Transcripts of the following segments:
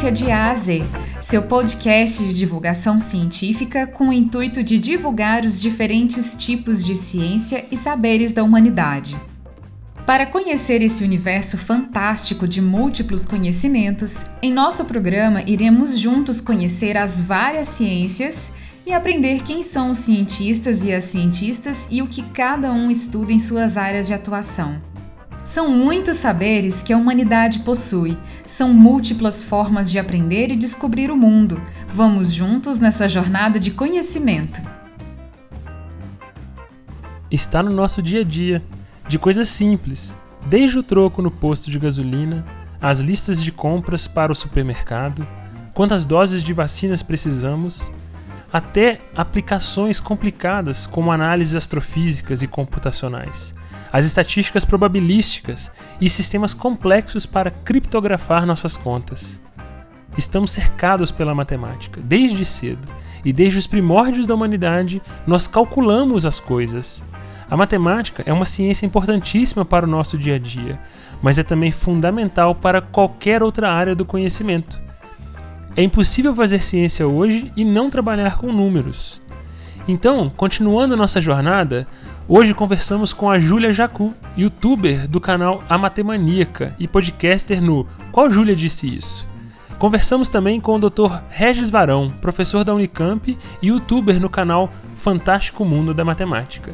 Ciência de A a Z, seu podcast de divulgação científica com o intuito de divulgar os diferentes tipos de ciência e saberes da humanidade. Para conhecer esse universo fantástico de múltiplos conhecimentos, em nosso programa iremos juntos conhecer as várias ciências e aprender quem são os cientistas e as cientistas e o que cada um estuda em suas áreas de atuação. São muitos saberes que a humanidade possui, são múltiplas formas de aprender e descobrir o mundo. Vamos juntos nessa jornada de conhecimento. Está no nosso dia a dia, de coisas simples, desde o troco no posto de gasolina, as listas de compras para o supermercado, quantas doses de vacinas precisamos, até aplicações complicadas como análises astrofísicas e computacionais as estatísticas probabilísticas e sistemas complexos para criptografar nossas contas. Estamos cercados pela matemática, desde cedo, e desde os primórdios da humanidade nós calculamos as coisas. A matemática é uma ciência importantíssima para o nosso dia a dia, mas é também fundamental para qualquer outra área do conhecimento. É impossível fazer ciência hoje e não trabalhar com números. Então, continuando nossa jornada, Hoje conversamos com a Júlia Jacu, youtuber do canal A Matemaníaca e podcaster no Qual Júlia Disse Isso? Conversamos também com o Dr. Regis Varão, professor da Unicamp e youtuber no canal Fantástico Mundo da Matemática.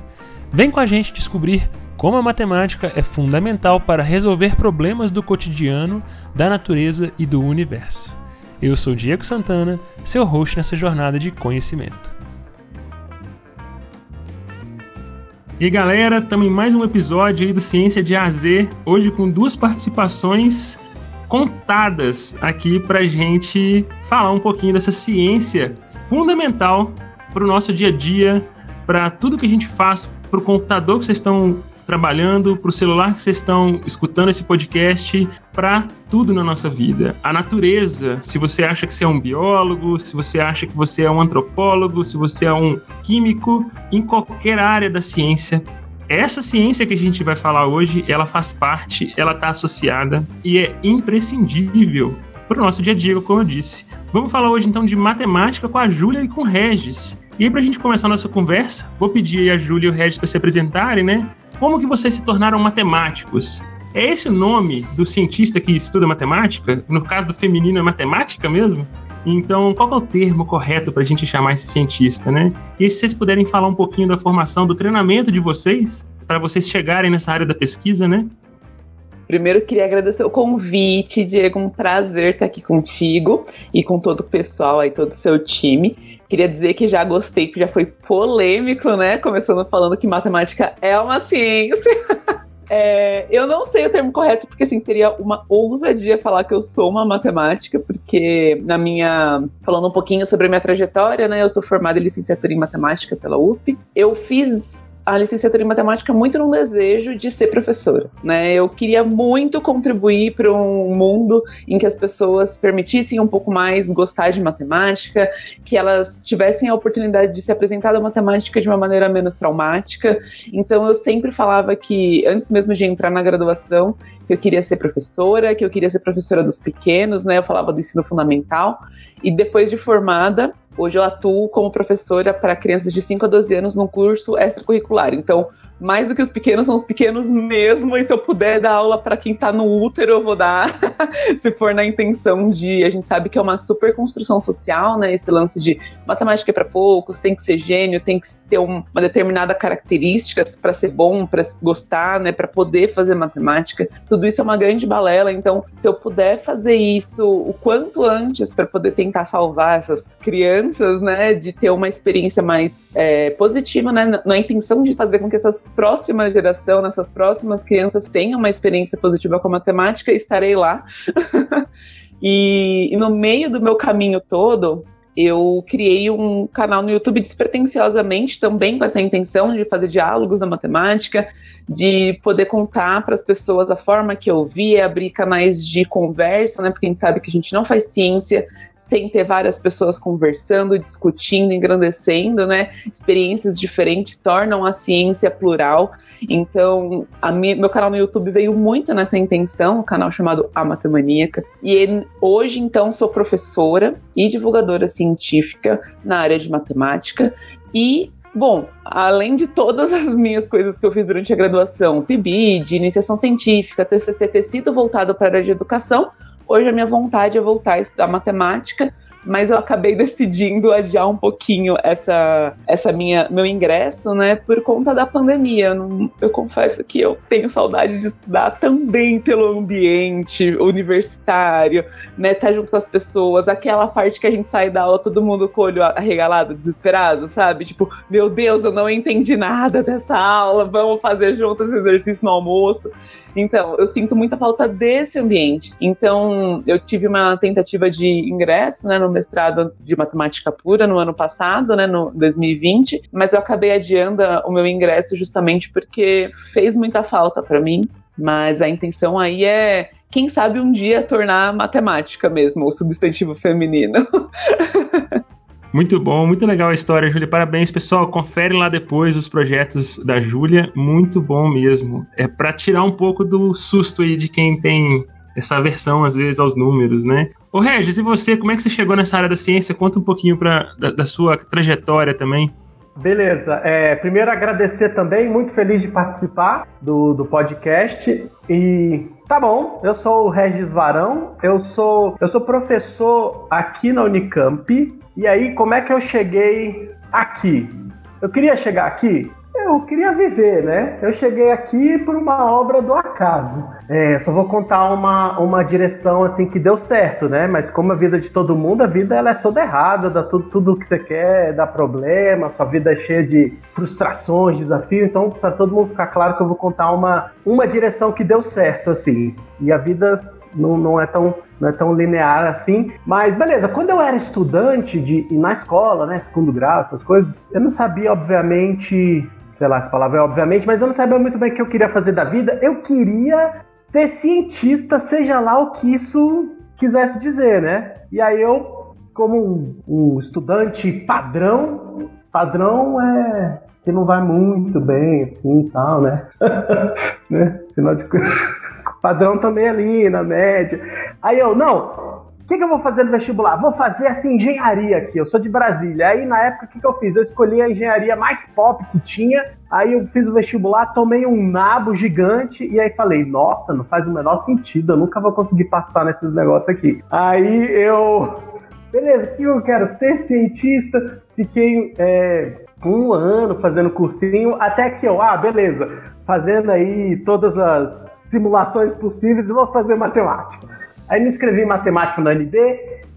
Vem com a gente descobrir como a matemática é fundamental para resolver problemas do cotidiano, da natureza e do universo. Eu sou Diego Santana, seu host nessa jornada de conhecimento. E galera, estamos em mais um episódio aí do Ciência de AZ, hoje com duas participações contadas aqui para gente falar um pouquinho dessa ciência fundamental para o nosso dia a dia, para tudo que a gente faz, para o computador que vocês estão trabalhando, para o celular que vocês estão escutando esse podcast, para tudo na nossa vida. A natureza, se você acha que você é um biólogo, se você acha que você é um antropólogo, se você é um químico, em qualquer área da ciência, essa ciência que a gente vai falar hoje, ela faz parte, ela está associada e é imprescindível para o nosso dia a dia, como eu disse. Vamos falar hoje então de matemática com a Júlia e com o Regis. E aí, para a gente começar a nossa conversa, vou pedir a Júlia e o Regis para se apresentarem, né? Como que vocês se tornaram matemáticos? É esse o nome do cientista que estuda matemática? No caso do feminino, é matemática mesmo? Então, qual é o termo correto para a gente chamar esse cientista, né? E se vocês puderem falar um pouquinho da formação, do treinamento de vocês, para vocês chegarem nessa área da pesquisa, né? Primeiro, queria agradecer o convite, Diego. Um prazer estar aqui contigo e com todo o pessoal aí, todo o seu time. Queria dizer que já gostei, que já foi polêmico, né? Começando falando que matemática é uma ciência. É, eu não sei o termo correto, porque assim, seria uma ousadia falar que eu sou uma matemática, porque na minha. Falando um pouquinho sobre a minha trajetória, né? Eu sou formada em licenciatura em matemática pela USP. Eu fiz a licenciatura em matemática muito num desejo de ser professora, né? Eu queria muito contribuir para um mundo em que as pessoas permitissem um pouco mais gostar de matemática, que elas tivessem a oportunidade de se apresentar da matemática de uma maneira menos traumática. Então eu sempre falava que antes mesmo de entrar na graduação, que eu queria ser professora, que eu queria ser professora dos pequenos, né? Eu falava do ensino fundamental. E depois de formada, Hoje eu atuo como professora para crianças de 5 a 12 anos num curso extracurricular. Então, mais do que os pequenos, são os pequenos mesmo. E se eu puder dar aula para quem está no útero, eu vou dar. se for na intenção de. A gente sabe que é uma super construção social, né? Esse lance de matemática é para poucos, tem que ser gênio, tem que ter uma determinada característica para ser bom, para gostar, né? Para poder fazer matemática. Tudo isso é uma grande balela. Então, se eu puder fazer isso o quanto antes para poder tentar salvar essas crianças, né? De ter uma experiência mais é, positiva, né? Na, na intenção de fazer com que essas próxima geração, nessas próximas crianças tenham uma experiência positiva com matemática, estarei lá. e, e no meio do meu caminho todo, eu criei um canal no YouTube despretensiosamente também com essa intenção de fazer diálogos na matemática, de poder contar para as pessoas a forma que eu via, abrir canais de conversa, né? Porque a gente sabe que a gente não faz ciência sem ter várias pessoas conversando, discutindo, engrandecendo, né? Experiências diferentes tornam a ciência plural. Então, minha, meu canal no YouTube veio muito nessa intenção, um canal chamado A Matemaníaca. E hoje, então, sou professora e divulgadora científica na área de matemática. E Bom, além de todas as minhas coisas que eu fiz durante a graduação, PIBID, iniciação científica, TCC ter sido voltado para a área de educação, hoje a minha vontade é voltar a estudar matemática mas eu acabei decidindo adiar um pouquinho essa, essa minha meu ingresso, né, por conta da pandemia. Eu, eu confesso que eu tenho saudade de estudar também pelo ambiente universitário, né, estar tá junto com as pessoas, aquela parte que a gente sai da aula todo mundo com o olho arregalado, desesperado, sabe? Tipo, meu Deus, eu não entendi nada dessa aula, vamos fazer juntos esse exercício no almoço. Então, eu sinto muita falta desse ambiente. Então, eu tive uma tentativa de ingresso, né, no mestrado de matemática pura no ano passado, né, no 2020, mas eu acabei adiando o meu ingresso justamente porque fez muita falta para mim. Mas a intenção aí é quem sabe um dia tornar matemática mesmo, o substantivo feminino. Muito bom, muito legal a história, Júlia. Parabéns, pessoal. Confere lá depois os projetos da Júlia. Muito bom mesmo. É para tirar um pouco do susto aí de quem tem essa aversão, às vezes, aos números, né? Ô Regis, e você, como é que você chegou nessa área da ciência? Conta um pouquinho pra, da, da sua trajetória também. Beleza. É, primeiro agradecer também, muito feliz de participar do, do podcast. E tá bom, eu sou o Regis Varão, eu sou, eu sou professor aqui na Unicamp. E aí, como é que eu cheguei aqui? Eu queria chegar aqui eu queria viver, né? Eu cheguei aqui por uma obra do acaso. É, só vou contar uma, uma direção assim que deu certo, né? Mas como a vida de todo mundo, a vida ela é toda errada, dá tudo, tudo que você quer, dá problema, sua vida é cheia de frustrações, desafios. Então, para todo mundo ficar claro que eu vou contar uma, uma direção que deu certo, assim. E a vida não, não é tão não é tão linear assim. Mas beleza, quando eu era estudante de na escola, né, segundo grau, essas coisas, eu não sabia obviamente sei lá, essa palavra é obviamente, mas eu não sabia muito bem o que eu queria fazer da vida. Eu queria ser cientista, seja lá o que isso quisesse dizer, né? E aí eu, como um, um estudante padrão, padrão é que não vai muito bem, assim e tal, né? né? Afinal de padrão também ali, na média. Aí eu, não, o que, que, eu vou fazer no vestibular? Vou fazer essa engenharia aqui. Eu sou de Brasília. Aí na época o que, que, eu fiz? Eu escolhi a engenharia mais pop que tinha. Aí eu fiz o vestibular, tomei um nabo gigante e aí falei: Nossa, não faz o menor sentido. Eu nunca vou conseguir passar nesses negócios aqui. Aí eu. Beleza, que eu quero? Ser cientista. Fiquei é, um ano fazendo cursinho até que eu, ah, beleza, fazendo aí todas as simulações possíveis, vou fazer matemática. Aí me inscrevi em matemática na UNB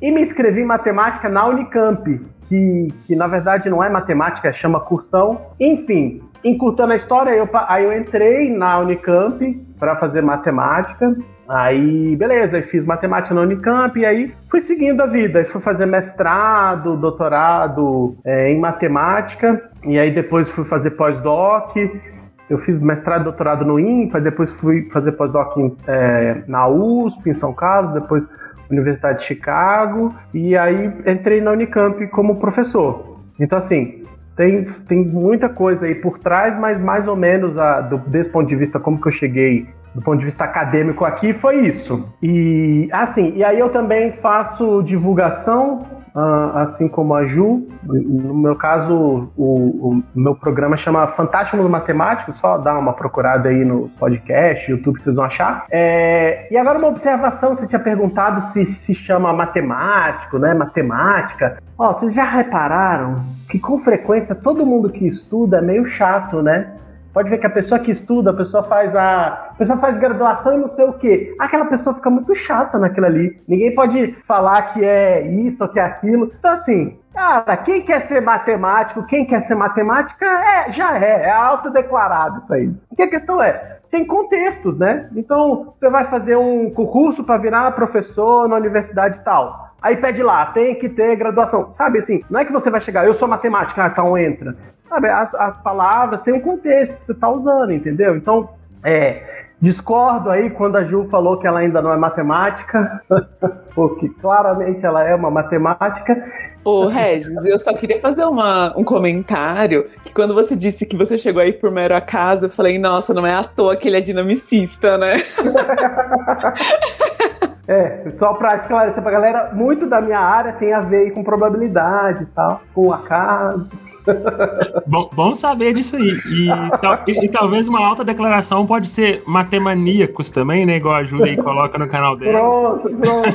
e me inscrevi em matemática na Unicamp, que, que na verdade não é matemática, chama cursão. Enfim, encurtando a história, eu, aí eu entrei na Unicamp para fazer matemática. Aí, beleza, fiz matemática na Unicamp e aí fui seguindo a vida. Fui fazer mestrado, doutorado é, em matemática, e aí depois fui fazer pós-doc eu fiz mestrado e doutorado no INPA, depois fui fazer pós-doc é, na USP, em São Carlos, depois Universidade de Chicago, e aí entrei na Unicamp como professor. Então, assim, tem, tem muita coisa aí por trás, mas mais ou menos a, do, desse ponto de vista, como que eu cheguei do ponto de vista acadêmico aqui, foi isso. E assim, e aí eu também faço divulgação assim como a Ju. No meu caso, o, o meu programa chama Fantástico Mundo Matemático, só dá uma procurada aí no podcast, YouTube, vocês vão achar. É, e agora uma observação, você tinha perguntado se se chama matemático, né? Matemática. Ó, vocês já repararam que com frequência todo mundo que estuda é meio chato, né? Pode ver que a pessoa que estuda, a pessoa faz a, a pessoa faz graduação e não sei o quê. Aquela pessoa fica muito chata naquilo ali. Ninguém pode falar que é isso ou que é aquilo. Então assim, cara, quem quer ser matemático, quem quer ser matemática, é, já é, é autodeclarado isso aí. Porque a questão é, tem contextos, né? Então, você vai fazer um concurso para virar professor na universidade tal. Aí pede lá, tem que ter graduação. Sabe assim, não é que você vai chegar, eu sou matemática, ah, então entra. Sabe, as, as palavras têm um contexto que você está usando, entendeu? Então, é, discordo aí quando a Ju falou que ela ainda não é matemática, porque claramente ela é uma matemática. Ô, Regis, eu só queria fazer uma, um comentário que quando você disse que você chegou aí por mero acaso, eu falei, nossa, não é à toa que ele é dinamicista, né? É, só pra esclarecer pra galera, muito da minha área tem a ver com probabilidade e tal, com acaso. Bom, bom saber disso aí. E, e, e, talvez uma alta declaração pode ser matemaníacos também, né? Igual a Júlia aí coloca no canal dela. Pronto, pronto.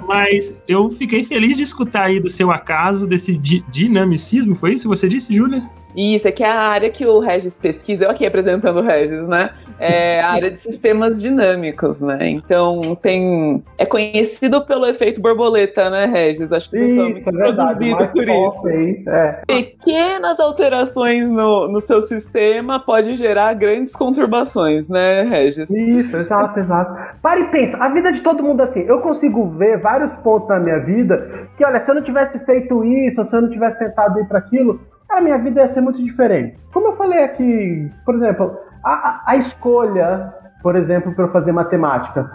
Mas eu fiquei feliz de escutar aí do seu acaso, desse di dinamicismo, foi isso que você disse, Júlia? Isso, aqui é a área que o Regis pesquisa, eu aqui apresentando o Regis, né? É a área de sistemas dinâmicos, né? Então tem. É conhecido pelo efeito borboleta, né, Regis? Acho que o pessoal é muito é produzido por isso. Aí, é. Pequenas alterações no, no seu sistema pode gerar grandes conturbações, né, Regis? Isso, exato, exato. Para e pensa, a vida de todo mundo assim, eu consigo ver vários pontos na minha vida que, olha, se eu não tivesse feito isso, se eu não tivesse tentado ir para aquilo, a minha vida ia ser muito diferente. Como eu falei aqui, por exemplo, a, a escolha, por exemplo, para fazer matemática.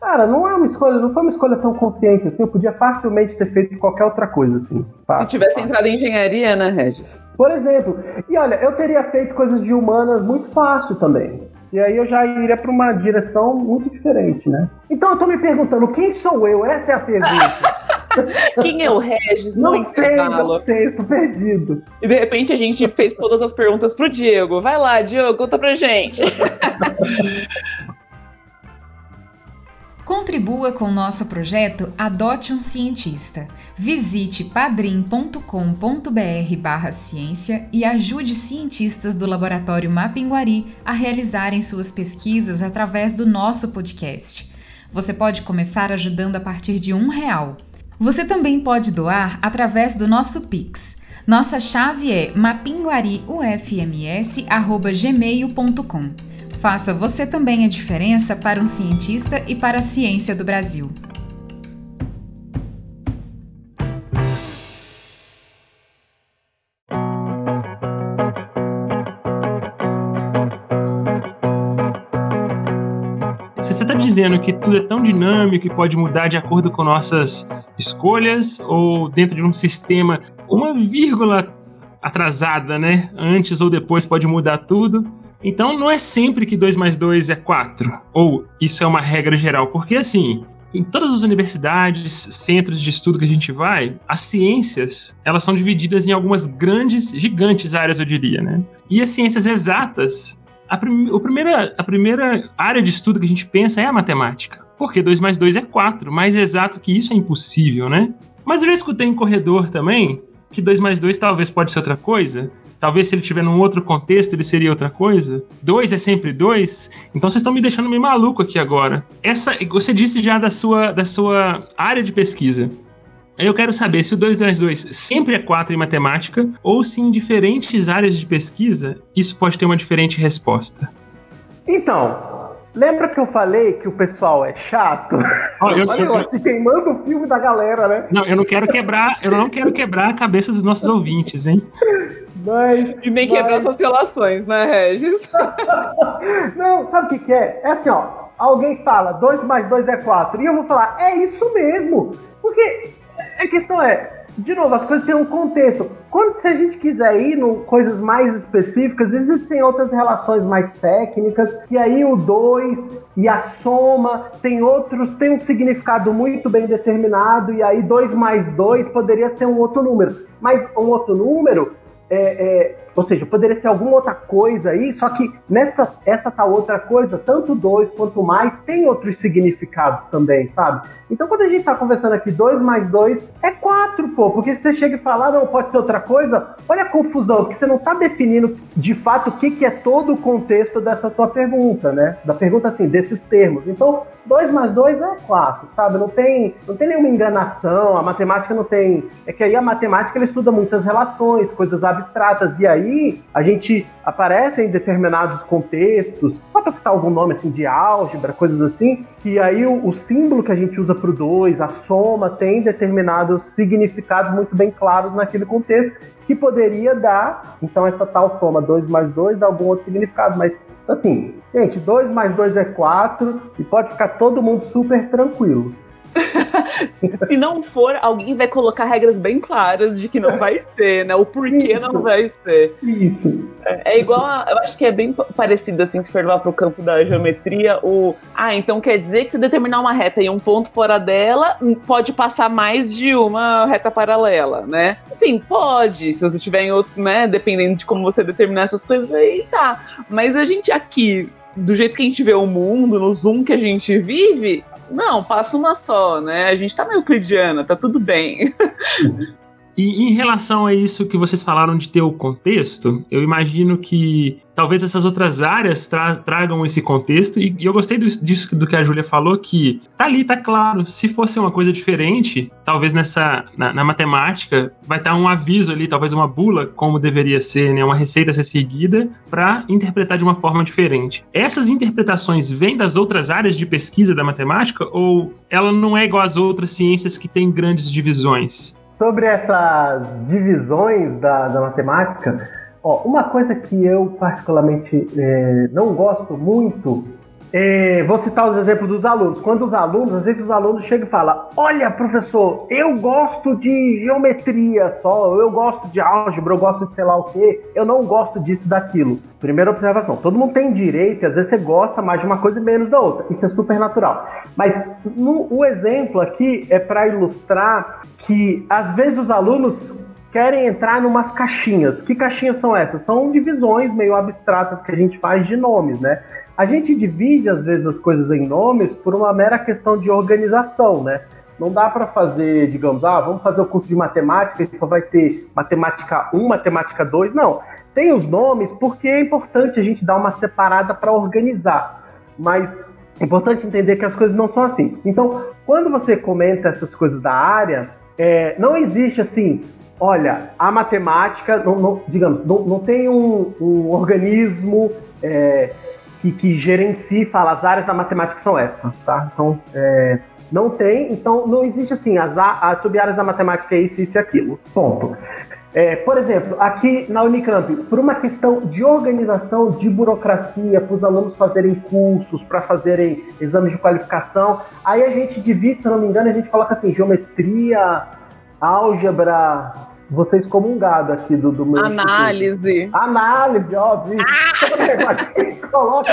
Cara, não é uma escolha, não foi uma escolha tão consciente assim. Eu podia facilmente ter feito qualquer outra coisa, assim. Fácil, Se tivesse fácil. entrado em engenharia, né, Regis? Por exemplo. E olha, eu teria feito coisas de humanas muito fácil também. E aí eu já iria para uma direção muito diferente, né? Então eu tô me perguntando, quem sou eu? Essa é a pergunta. Quem é o Regis? Não sei, não sei, tô perdido. E de repente a gente fez todas as perguntas pro Diego. Vai lá, Diego, conta pra gente. Contribua com nosso projeto Adote um Cientista. Visite padrim.com.br barra ciência e ajude cientistas do Laboratório Mapinguari a realizarem suas pesquisas através do nosso podcast. Você pode começar ajudando a partir de um real. Você também pode doar através do nosso Pix. Nossa chave é mapinguariufms.gmail.com. Faça você também a diferença para um cientista e para a ciência do Brasil. dizendo que tudo é tão dinâmico e pode mudar de acordo com nossas escolhas, ou dentro de um sistema, uma vírgula atrasada, né? Antes ou depois pode mudar tudo. Então não é sempre que 2 mais 2 é 4, ou isso é uma regra geral, porque assim, em todas as universidades, centros de estudo que a gente vai, as ciências, elas são divididas em algumas grandes, gigantes áreas, eu diria, né? E as ciências exatas, a, prim primeira, a primeira área de estudo que a gente pensa é a matemática. Porque 2 mais 2 é 4. Mais exato que isso é impossível, né? Mas eu já escutei em corredor também que 2 mais 2 talvez pode ser outra coisa. Talvez se ele estiver num outro contexto, ele seria outra coisa. 2 é sempre 2. Então vocês estão me deixando meio maluco aqui agora. Essa, você disse já da sua, da sua área de pesquisa. Eu quero saber se o 2 mais 2 sempre é 4 em matemática ou se em diferentes áreas de pesquisa isso pode ter uma diferente resposta. Então, lembra que eu falei que o pessoal é chato? Olha, eu, Olha eu, eu, queimando o filme da galera, né? Não, eu não quero quebrar, eu não quero quebrar a cabeça dos nossos ouvintes, hein? Mas, e nem mas... quebrar suas relações, né, Regis? não, sabe o que, que é? É assim, ó. Alguém fala 2 mais 2 é 4. E eu vou falar, é isso mesmo. Porque a questão é, de novo, as coisas têm um contexto. Quando se a gente quiser ir em coisas mais específicas, existem outras relações mais técnicas, e aí o 2 e a soma tem outros, tem um significado muito bem determinado, e aí 2 mais 2 poderia ser um outro número. Mas um outro número é, é, ou seja, poderia ser alguma outra coisa aí, só que nessa essa tá outra coisa, tanto dois quanto mais, tem outros significados também, sabe? Então quando a gente tá conversando aqui, dois mais dois é quatro, pô, porque se você chega e fala, ah, não, pode ser outra coisa, olha a confusão, porque você não tá definindo de fato o que, que é todo o contexto dessa tua pergunta, né? Da pergunta assim, desses termos. Então, dois mais dois é quatro, sabe? Não tem, não tem nenhuma enganação, a matemática não tem. É que aí a matemática ela estuda muitas relações, coisas abstratas abstratas. E aí a gente aparece em determinados contextos, só para citar algum nome assim de álgebra, coisas assim, que aí o, o símbolo que a gente usa para o 2, a soma, tem determinados significados muito bem claros naquele contexto, que poderia dar, então, essa tal soma 2 mais 2 dá algum outro significado, mas assim, gente, 2 mais 2 é 4 e pode ficar todo mundo super tranquilo. Se não for, alguém vai colocar regras bem claras de que não vai ser, né? O porquê Isso. não vai ser. Isso. É, é igual, a, eu acho que é bem parecido assim, se for levar para o campo da geometria, o ah, então quer dizer que se determinar uma reta e um ponto fora dela, hum, pode passar mais de uma reta paralela, né? Sim, pode, se você tiver em outro, né, dependendo de como você determinar essas coisas aí, tá. Mas a gente aqui do jeito que a gente vê o mundo, no zoom que a gente vive, não, passa uma só, né? A gente tá meio euclidiana, tá tudo bem. E em relação a isso que vocês falaram de ter o contexto, eu imagino que talvez essas outras áreas tra tragam esse contexto, e, e eu gostei do, disso do que a Júlia falou, que tá ali, tá claro. Se fosse uma coisa diferente, talvez nessa na, na matemática vai estar tá um aviso ali, talvez uma bula, como deveria ser, né, uma receita a ser seguida, para interpretar de uma forma diferente. Essas interpretações vêm das outras áreas de pesquisa da matemática, ou ela não é igual às outras ciências que têm grandes divisões? Sobre essas divisões da, da matemática, ó, uma coisa que eu particularmente é, não gosto muito é, vou citar os exemplos dos alunos. Quando os alunos, às vezes os alunos chegam e falam: Olha, professor, eu gosto de geometria só, eu gosto de álgebra, eu gosto de sei lá o que, eu não gosto disso daquilo. Primeira observação: todo mundo tem direito, e às vezes você gosta mais de uma coisa e menos da outra. Isso é super natural. Mas no, o exemplo aqui é para ilustrar que às vezes os alunos querem entrar numas caixinhas. Que caixinhas são essas? São divisões meio abstratas que a gente faz de nomes, né? A gente divide às vezes as coisas em nomes por uma mera questão de organização, né? Não dá para fazer, digamos, ah, vamos fazer o curso de matemática e só vai ter matemática 1, matemática 2. Não. Tem os nomes porque é importante a gente dar uma separada para organizar. Mas é importante entender que as coisas não são assim. Então, quando você comenta essas coisas da área, é, não existe assim, olha, a matemática, não, não digamos, não, não tem um, um organismo é, que, que gerencia e fala as áreas da matemática são essas, tá? Então, é, não tem, então não existe assim, as, as sub-áreas da matemática é isso, isso e aquilo. Ponto. É, por exemplo, aqui na Unicamp, por uma questão de organização, de burocracia, para os alunos fazerem cursos, para fazerem exames de qualificação, aí a gente divide, se não me engano, a gente coloca assim, geometria, álgebra, vocês como um gado aqui do, do meu Análise. Instituto. Análise, óbvio. Ah! coloca.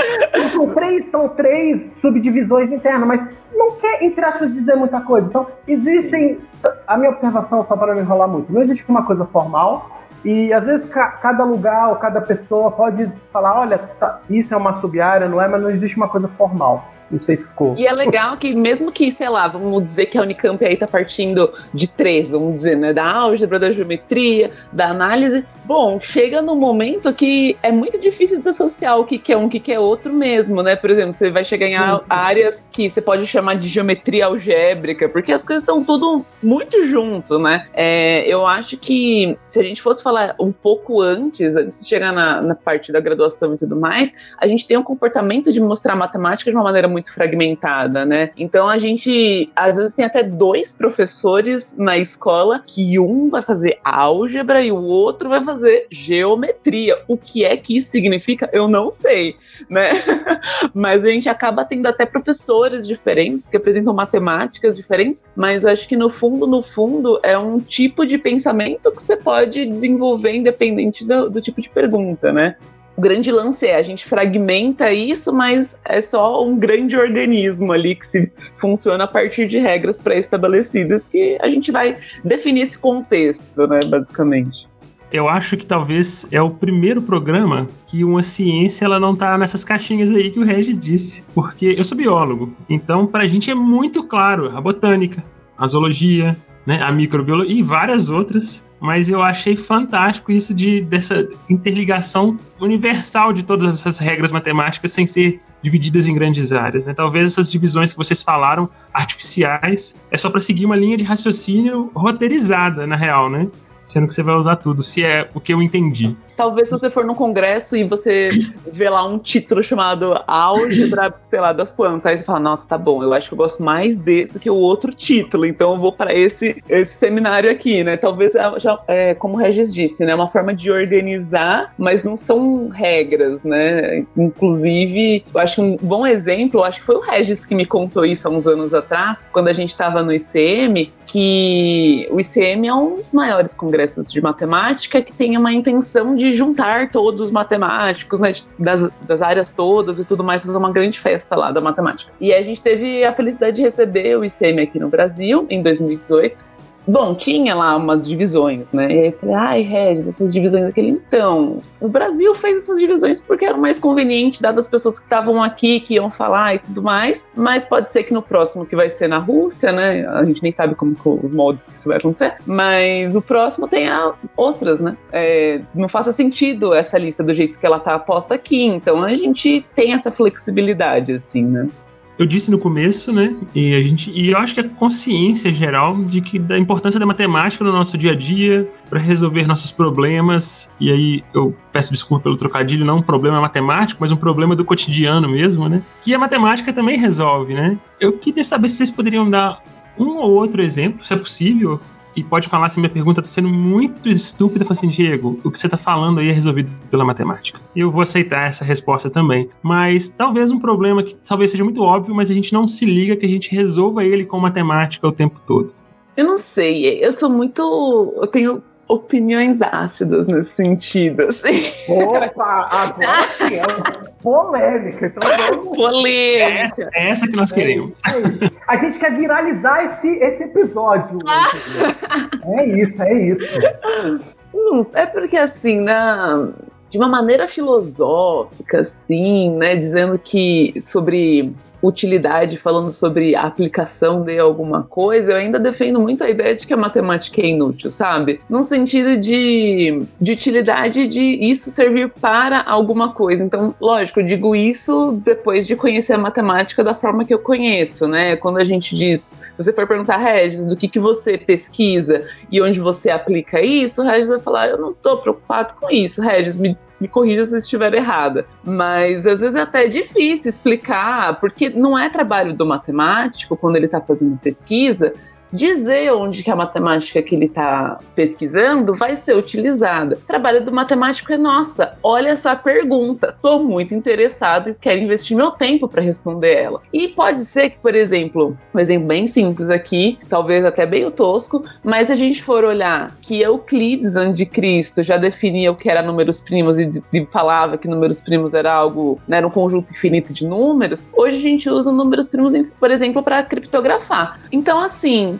São três, são três subdivisões internas, mas não quer, entre aspas, dizer muita coisa. Então, existem. A minha observação, só para não enrolar muito, não existe uma coisa formal. E às vezes ca cada lugar ou cada pessoa pode falar, olha, tá, isso é uma sub-área, não é, mas não existe uma coisa formal. Não sei se ficou. E é legal que, mesmo que, sei lá, vamos dizer que a Unicamp aí tá partindo de três, vamos dizer, né? Da álgebra, da geometria, da análise. Bom, chega no momento que é muito difícil desassociar o que, que é um, o que, que é outro mesmo, né? Por exemplo, você vai chegar em áreas que você pode chamar de geometria algébrica, porque as coisas estão tudo muito junto, né? É, eu acho que se a gente fosse falar um pouco antes, antes de chegar na, na parte da graduação e tudo mais, a gente tem um comportamento de mostrar matemática de uma maneira muito muito fragmentada, né? Então a gente às vezes tem até dois professores na escola que um vai fazer álgebra e o outro vai fazer geometria. O que é que isso significa? Eu não sei, né? mas a gente acaba tendo até professores diferentes que apresentam matemáticas diferentes, mas acho que no fundo, no fundo, é um tipo de pensamento que você pode desenvolver independente do, do tipo de pergunta, né? Grande lance é a gente fragmenta isso, mas é só um grande organismo ali que se funciona a partir de regras pré-estabelecidas que a gente vai definir esse contexto, né, basicamente. Eu acho que talvez é o primeiro programa que uma ciência ela não tá nessas caixinhas aí que o Regis disse, porque eu sou biólogo, então pra gente é muito claro a botânica, a zoologia, né, a microbiologia e várias outras, mas eu achei fantástico isso de dessa interligação universal de todas essas regras matemáticas sem ser divididas em grandes áreas. Né? Talvez essas divisões que vocês falaram, artificiais, é só para seguir uma linha de raciocínio roteirizada, na real, né? sendo que você vai usar tudo, se é o que eu entendi. Talvez se você for num congresso e você vê lá um título chamado Álgebra, sei lá, das plantas, aí você fala, nossa, tá bom, eu acho que eu gosto mais desse do que o outro título, então eu vou para esse, esse seminário aqui, né? Talvez, já, é, como o Regis disse, né? Uma forma de organizar, mas não são regras, né? Inclusive, eu acho que um bom exemplo, acho que foi o Regis que me contou isso há uns anos atrás, quando a gente estava no ICM, que o ICM é um dos maiores congressos de matemática que tem uma intenção de juntar todos os matemáticos, né, das, das áreas todas e tudo mais, fazer uma grande festa lá da matemática. E a gente teve a felicidade de receber o ICM aqui no Brasil em 2018 Bom, tinha lá umas divisões, né? E aí eu falei, ai, Regis, essas divisões aquele. Então, o Brasil fez essas divisões porque era mais conveniente, dadas as pessoas que estavam aqui, que iam falar e tudo mais. Mas pode ser que no próximo, que vai ser na Rússia, né? A gente nem sabe como os moldes que isso vai acontecer. Mas o próximo tenha outras, né? É, não faça sentido essa lista do jeito que ela tá posta aqui. Então a gente tem essa flexibilidade, assim, né? Eu disse no começo, né? E a gente e eu acho que a consciência geral de que da importância da matemática no nosso dia a dia para resolver nossos problemas. E aí eu peço desculpa pelo trocadilho, não um problema matemático, mas um problema do cotidiano mesmo, né? Que a matemática também resolve, né? Eu queria saber se vocês poderiam dar um ou outro exemplo, se é possível, e pode falar se minha pergunta está sendo muito estúpida, assim, Diego, o que você está falando aí é resolvido pela matemática. Eu vou aceitar essa resposta também. Mas talvez um problema que talvez seja muito óbvio, mas a gente não se liga que a gente resolva ele com matemática o tempo todo. Eu não sei, eu sou muito. Eu tenho opiniões ácidas nesse sentido, assim. Opa, agora sim, é polêmica. Então vamos... Polêmica. É essa, é essa que nós é queremos. É a gente quer viralizar esse, esse episódio. é isso, é isso. Não, é porque assim, na, de uma maneira filosófica, assim, né, dizendo que sobre utilidade, falando sobre a aplicação de alguma coisa, eu ainda defendo muito a ideia de que a matemática é inútil, sabe? No sentido de, de utilidade de isso servir para alguma coisa. Então, lógico, eu digo isso depois de conhecer a matemática da forma que eu conheço, né? Quando a gente diz, se você for perguntar, Regis, o que, que você pesquisa e onde você aplica isso, o Regis vai falar, eu não estou preocupado com isso, Regis, me me corrija se estiver errada. Mas às vezes é até difícil explicar, porque não é trabalho do matemático, quando ele está fazendo pesquisa, dizer onde que a matemática que ele está pesquisando vai ser utilizada. O trabalho do matemático é nossa, olha essa pergunta, estou muito interessado e quero investir meu tempo para responder ela. E pode ser que, por exemplo, um exemplo bem simples aqui, talvez até bem tosco, mas se a gente for olhar que Euclides antes de Cristo já definia o que era números primos e, falava que números primos era algo, né, era um conjunto infinito de números, hoje a gente usa números primos, por exemplo, para criptografar. Então, assim,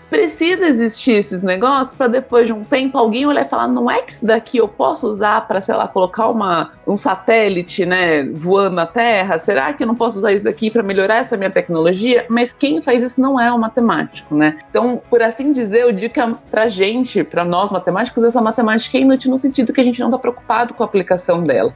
precisa existir esses negócios para depois de um tempo alguém olhar e falar: não é que isso daqui eu posso usar para, sei lá, colocar uma, um satélite, né, voando na Terra? Será que eu não posso usar isso daqui para melhorar essa minha tecnologia? Mas quem faz isso não é o matemático, né? Então, por assim dizer, eu digo que para gente, para nós matemáticos, essa matemática é inútil no sentido que a gente não está preocupado com a aplicação dela.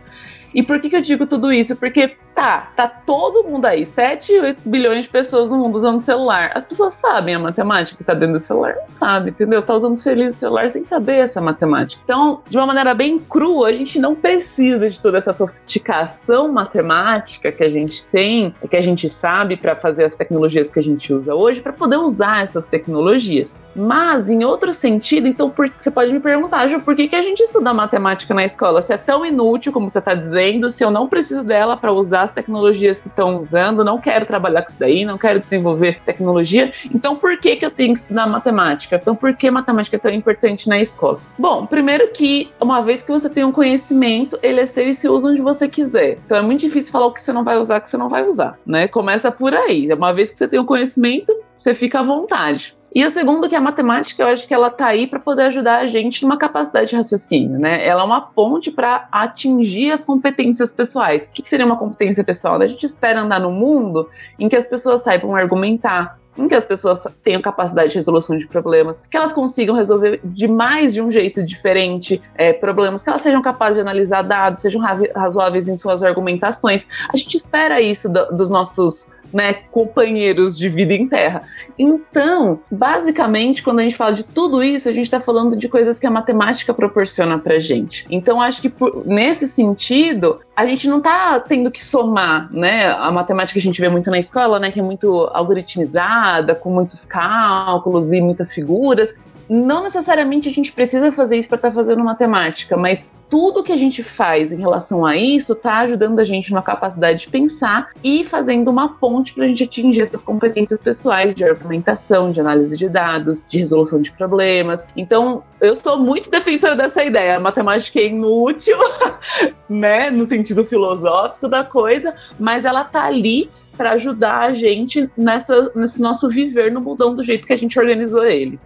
E por que, que eu digo tudo isso? Porque tá, tá todo mundo aí, 7, 8 bilhões de pessoas no mundo usando celular. As pessoas sabem a matemática que tá dentro do celular? Não sabe, entendeu? Tá usando feliz o celular sem saber essa matemática. Então, de uma maneira bem crua, a gente não precisa de toda essa sofisticação matemática que a gente tem, que a gente sabe para fazer as tecnologias que a gente usa hoje, para poder usar essas tecnologias. Mas, em outro sentido, então, por, você pode me perguntar, Ju, por que, que a gente estuda matemática na escola? Se é tão inútil como você tá dizendo, se eu não preciso dela para usar as tecnologias que estão usando, não quero trabalhar com isso daí, não quero desenvolver tecnologia. Então, por que, que eu tenho que estudar matemática? Então, por que matemática é tão importante na escola? Bom, primeiro que, uma vez que você tem um conhecimento, ele é seu e se usa onde você quiser. Então, é muito difícil falar o que você não vai usar, o que você não vai usar, né? Começa por aí. Uma vez que você tem o um conhecimento, você fica à vontade. E o segundo, que a matemática, eu acho que ela tá aí para poder ajudar a gente numa capacidade de raciocínio, né? Ela é uma ponte para atingir as competências pessoais. O que, que seria uma competência pessoal? A gente espera andar no mundo em que as pessoas saibam argumentar, em que as pessoas tenham capacidade de resolução de problemas, que elas consigam resolver de mais de um jeito diferente é, problemas, que elas sejam capazes de analisar dados, sejam razoáveis em suas argumentações. A gente espera isso do, dos nossos né, companheiros de vida em terra. Então, basicamente, quando a gente fala de tudo isso, a gente está falando de coisas que a matemática proporciona para gente. Então, acho que por, nesse sentido, a gente não está tendo que somar, né? A matemática que a gente vê muito na escola, né, que é muito algoritmizada, com muitos cálculos e muitas figuras não necessariamente a gente precisa fazer isso para estar tá fazendo matemática, mas tudo que a gente faz em relação a isso está ajudando a gente na capacidade de pensar e fazendo uma ponte para a gente atingir essas competências pessoais de argumentação, de análise de dados, de resolução de problemas. Então, eu sou muito defensora dessa ideia. A matemática é inútil, né, no sentido filosófico da coisa, mas ela tá ali para ajudar a gente nessa, nesse nosso viver no mundão do jeito que a gente organizou ele.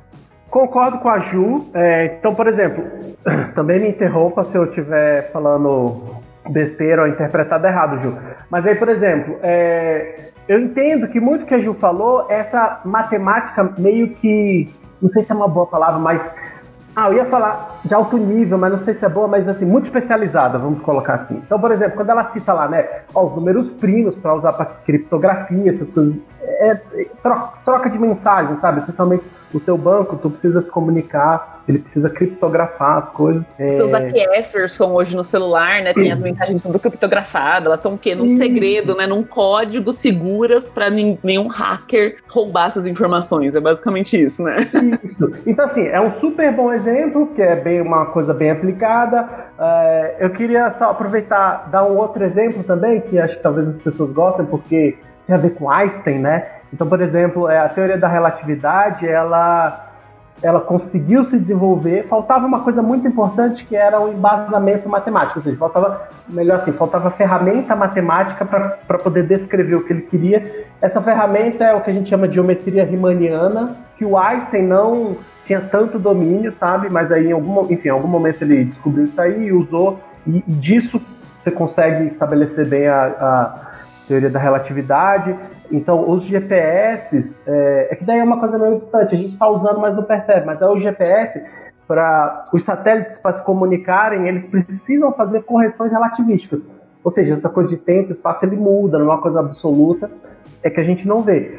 Concordo com a Ju. É, então, por exemplo, também me interrompa se eu estiver falando besteira ou interpretado errado, Ju. Mas aí, por exemplo, é, eu entendo que muito que a Ju falou, essa matemática meio que, não sei se é uma boa palavra, mas ah, eu ia falar de alto nível, mas não sei se é boa, mas assim, muito especializada, vamos colocar assim. Então, por exemplo, quando ela cita lá, né, ó, os números primos para usar para criptografia, essas coisas, é, é, troca, troca de mensagem, sabe? Essencialmente o teu banco, tu precisa se comunicar, ele precisa criptografar as coisas. É... Você usa Jefferson hoje no celular, né? Tem as mensagens tudo criptografadas, elas estão o quê? Num segredo, né? Num código seguras para nenhum hacker roubar essas informações. É basicamente isso, né? Isso. Então, assim, é um super bom exemplo, que é bem uma coisa bem aplicada. Uh, eu queria só aproveitar, dar um outro exemplo também, que acho que talvez as pessoas gostem, porque tem a ver com Einstein, né? Então, por exemplo, é, a teoria da relatividade, ela, ela conseguiu se desenvolver. Faltava uma coisa muito importante que era o embasamento matemático, ou seja, faltava, melhor assim, faltava ferramenta matemática para poder descrever o que ele queria. Essa ferramenta é o que a gente chama de geometria riemanniana, que o Einstein não tinha tanto domínio, sabe? Mas aí, em algum, enfim, em algum momento ele descobriu isso aí e usou, e, e disso você consegue estabelecer bem a, a teoria da relatividade. Então, os GPS, é, é, que daí é uma coisa meio distante, a gente está usando, mas não percebe. Mas é o GPS, para os satélites para se comunicarem, eles precisam fazer correções relativísticas. Ou seja, essa coisa de tempo, espaço, ele muda, não é uma coisa absoluta, é que a gente não vê.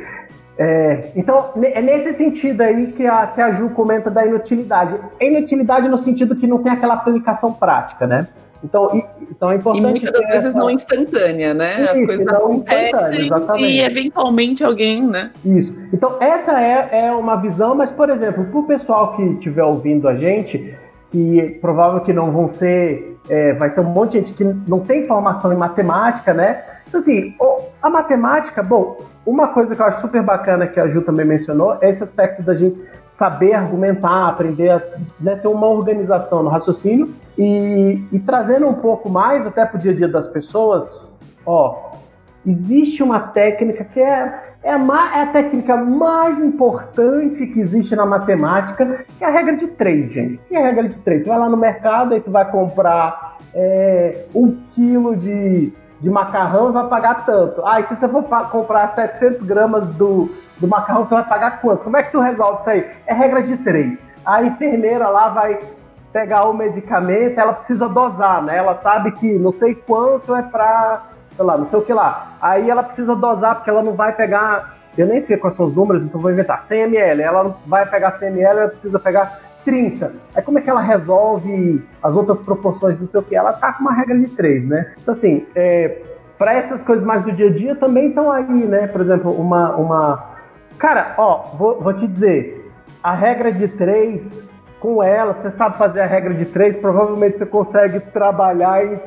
É, então, é nesse sentido aí que a, que a Ju comenta da inutilidade. É inutilidade no sentido que não tem aquela aplicação prática, né? Então, e, então é importante. E muitas das vezes essa... não instantânea, né? Isso, As coisas acontecem e eventualmente alguém, né? Isso. Então, essa é, é uma visão, mas, por exemplo, para o pessoal que estiver ouvindo a gente, que provável que não vão ser. É, vai ter um monte de gente que não tem formação em matemática, né? Então, assim, a matemática, bom, uma coisa que eu acho super bacana que a Ju também mencionou é esse aspecto da gente saber argumentar, aprender a né, ter uma organização no raciocínio e, e trazendo um pouco mais até para o dia a dia das pessoas, ó, existe uma técnica que é, é, a, é a técnica mais importante que existe na matemática, que é a regra de três, gente. Que é a regra de três? Você vai lá no mercado e tu vai comprar é, um quilo de de macarrão vai pagar tanto. Ah, e se você for comprar 700 gramas do, do macarrão, você vai pagar quanto? Como é que tu resolve isso aí? É regra de três. A enfermeira lá vai pegar o medicamento, ela precisa dosar, né? Ela sabe que não sei quanto é pra, sei lá, não sei o que lá. Aí ela precisa dosar, porque ela não vai pegar, eu nem sei quais são os números, então vou inventar, 100 ml. Ela não vai pegar 100 ml, ela precisa pegar 30. Aí como é que ela resolve as outras proporções, não sei o que? Ela tá com uma regra de 3, né? Então, assim, é, para essas coisas mais do dia a dia também estão aí, né? Por exemplo, uma. uma... Cara, ó, vou, vou te dizer, a regra de 3, com ela, você sabe fazer a regra de 3, provavelmente você consegue trabalhar em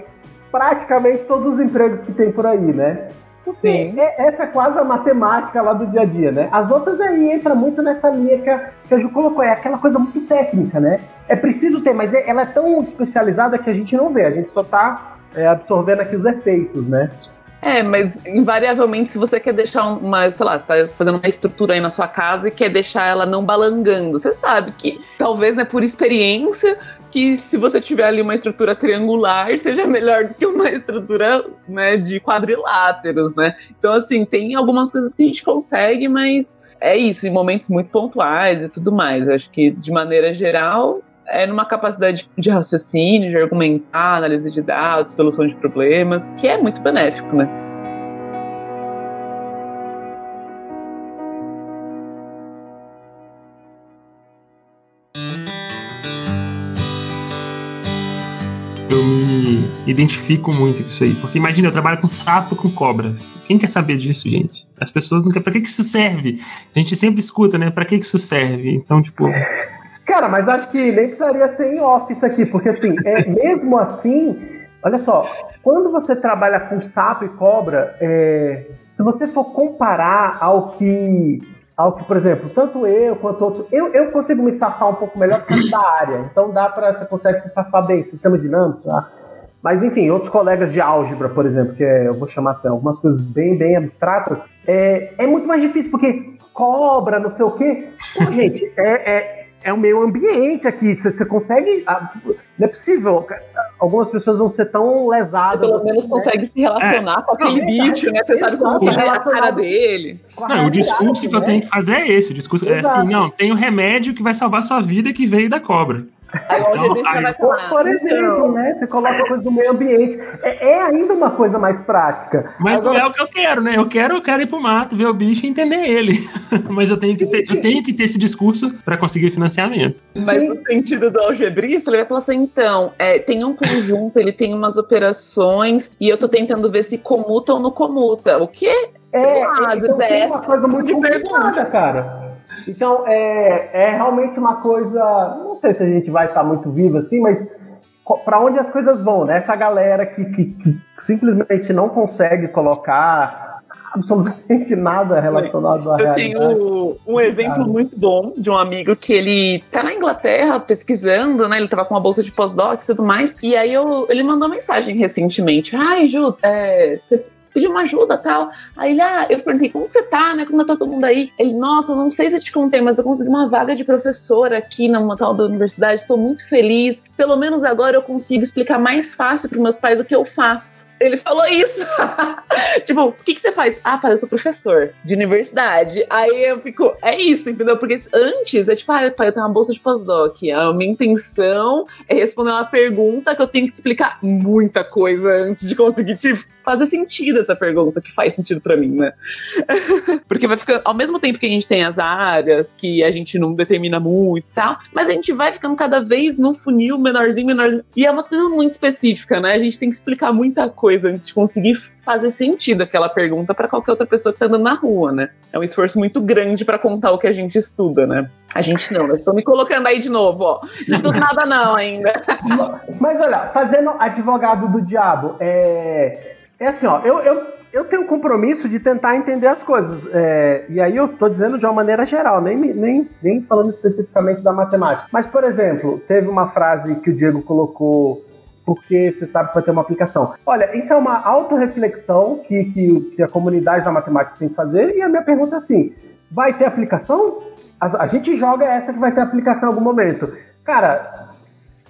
praticamente todos os empregos que tem por aí, né? Sim. É, essa é quase a matemática lá do dia a dia, né? As outras aí entra muito nessa linha que a, que a Ju colocou, é aquela coisa muito técnica, né? É preciso ter, mas é, ela é tão especializada que a gente não vê, a gente só tá é, absorvendo aqui os efeitos, né? É, mas invariavelmente, se você quer deixar uma, sei lá, você tá fazendo uma estrutura aí na sua casa e quer deixar ela não balangando, você sabe que talvez, né, por experiência, que se você tiver ali uma estrutura triangular, seja melhor do que uma estrutura, né, de quadriláteros, né? Então, assim, tem algumas coisas que a gente consegue, mas é isso, em momentos muito pontuais e tudo mais. acho que, de maneira geral, é numa capacidade de raciocínio, de argumentar, análise de dados, solução de problemas, que é muito benéfico, né? Identifico muito com isso aí. Porque imagina, eu trabalho com sapo com cobra. Quem quer saber disso, gente? As pessoas não querem. Pra que, que isso serve? A gente sempre escuta, né? Pra que, que isso serve? Então, tipo. Cara, mas acho que nem precisaria ser em office aqui, porque assim, é, mesmo assim, olha só, quando você trabalha com sapo e cobra, é, se você for comparar ao que ao que, por exemplo, tanto eu quanto outro. Eu, eu consigo me safar um pouco melhor por causa da área. Então dá para Você consegue se safar bem, sistema dinâmico, tá? Mas enfim, outros colegas de álgebra, por exemplo, que é, eu vou chamar assim, algumas coisas bem, bem abstratas, é, é muito mais difícil, porque cobra, não sei o quê. Pô, gente, é, é é o meio ambiente aqui. Você, você consegue. Ah, não é possível. Algumas pessoas vão ser tão lesadas. Você pelo menos né? consegue se relacionar é. com aquele não, bicho, né? Você sabe como que é a cara dele. Não, o discurso que eu tenho que fazer é esse. O discurso é assim: não, tem o um remédio que vai salvar sua vida que veio da cobra. Aí o algebista vai falar. Por exemplo, né? Você coloca coisa do meio ambiente. É, é, ainda uma coisa mais prática. Mas Agora... não é o que eu quero, né? Eu quero, eu quero ir pro mato, ver o bicho e entender ele. Mas eu tenho que, ter, eu tenho que ter esse discurso para conseguir financiamento. Mas Sim. no sentido do algebrista, ele vai falar assim: então, é, tem um conjunto, ele tem umas operações, e eu tô tentando ver se comuta ou não comuta. O quê? É, ah, então, é uma coisa muito complicada, cara. Então, é, é realmente uma coisa. Não sei se a gente vai estar muito vivo assim, mas para onde as coisas vão, né? Essa galera que, que, que, simplesmente não consegue colocar absolutamente nada relacionado à Eu tenho um exemplo muito bom de um amigo que ele tá na Inglaterra pesquisando, né? Ele tava com uma bolsa de pós-doc e tudo mais. E aí eu, ele mandou mensagem recentemente. Ai, Ju, é, você pediu uma ajuda tal. Aí ele, ah, eu perguntei, como você tá, né? Como tá todo mundo aí? Ele, nossa, não sei se eu te contei, mas eu consegui uma vaga de professora aqui na tal da universidade, estou muito feliz. Pelo menos agora eu consigo explicar mais fácil para meus pais o que eu faço. Ele falou isso. tipo, o que, que você faz? Ah, pai, eu sou professor de universidade. Aí eu fico, é isso, entendeu? Porque antes é tipo, ah, pai, eu tenho uma bolsa de pós-doc. A minha intenção é responder uma pergunta que eu tenho que explicar muita coisa antes de conseguir, tipo, fazer sentido essa pergunta, que faz sentido para mim, né? Porque vai ficando, ao mesmo tempo que a gente tem as áreas que a gente não determina muito e tal, mas a gente vai ficando cada vez num funil menorzinho, menor. E é umas coisas muito específicas, né? A gente tem que explicar muita coisa coisa antes de conseguir fazer sentido aquela pergunta para qualquer outra pessoa que está andando na rua, né? É um esforço muito grande para contar o que a gente estuda, né? A gente não, eu estou me colocando aí de novo, ó. Não estudo nada não ainda. Mas olha, fazendo advogado do diabo, é, é assim, ó, eu, eu, eu tenho o compromisso de tentar entender as coisas. É, e aí eu estou dizendo de uma maneira geral, nem, nem, nem falando especificamente da matemática. Mas, por exemplo, teve uma frase que o Diego colocou porque você sabe que vai ter uma aplicação. Olha, isso é uma autorreflexão que, que, que a comunidade da matemática tem que fazer, e a minha pergunta é assim: vai ter aplicação? A, a gente joga essa que vai ter aplicação em algum momento. Cara,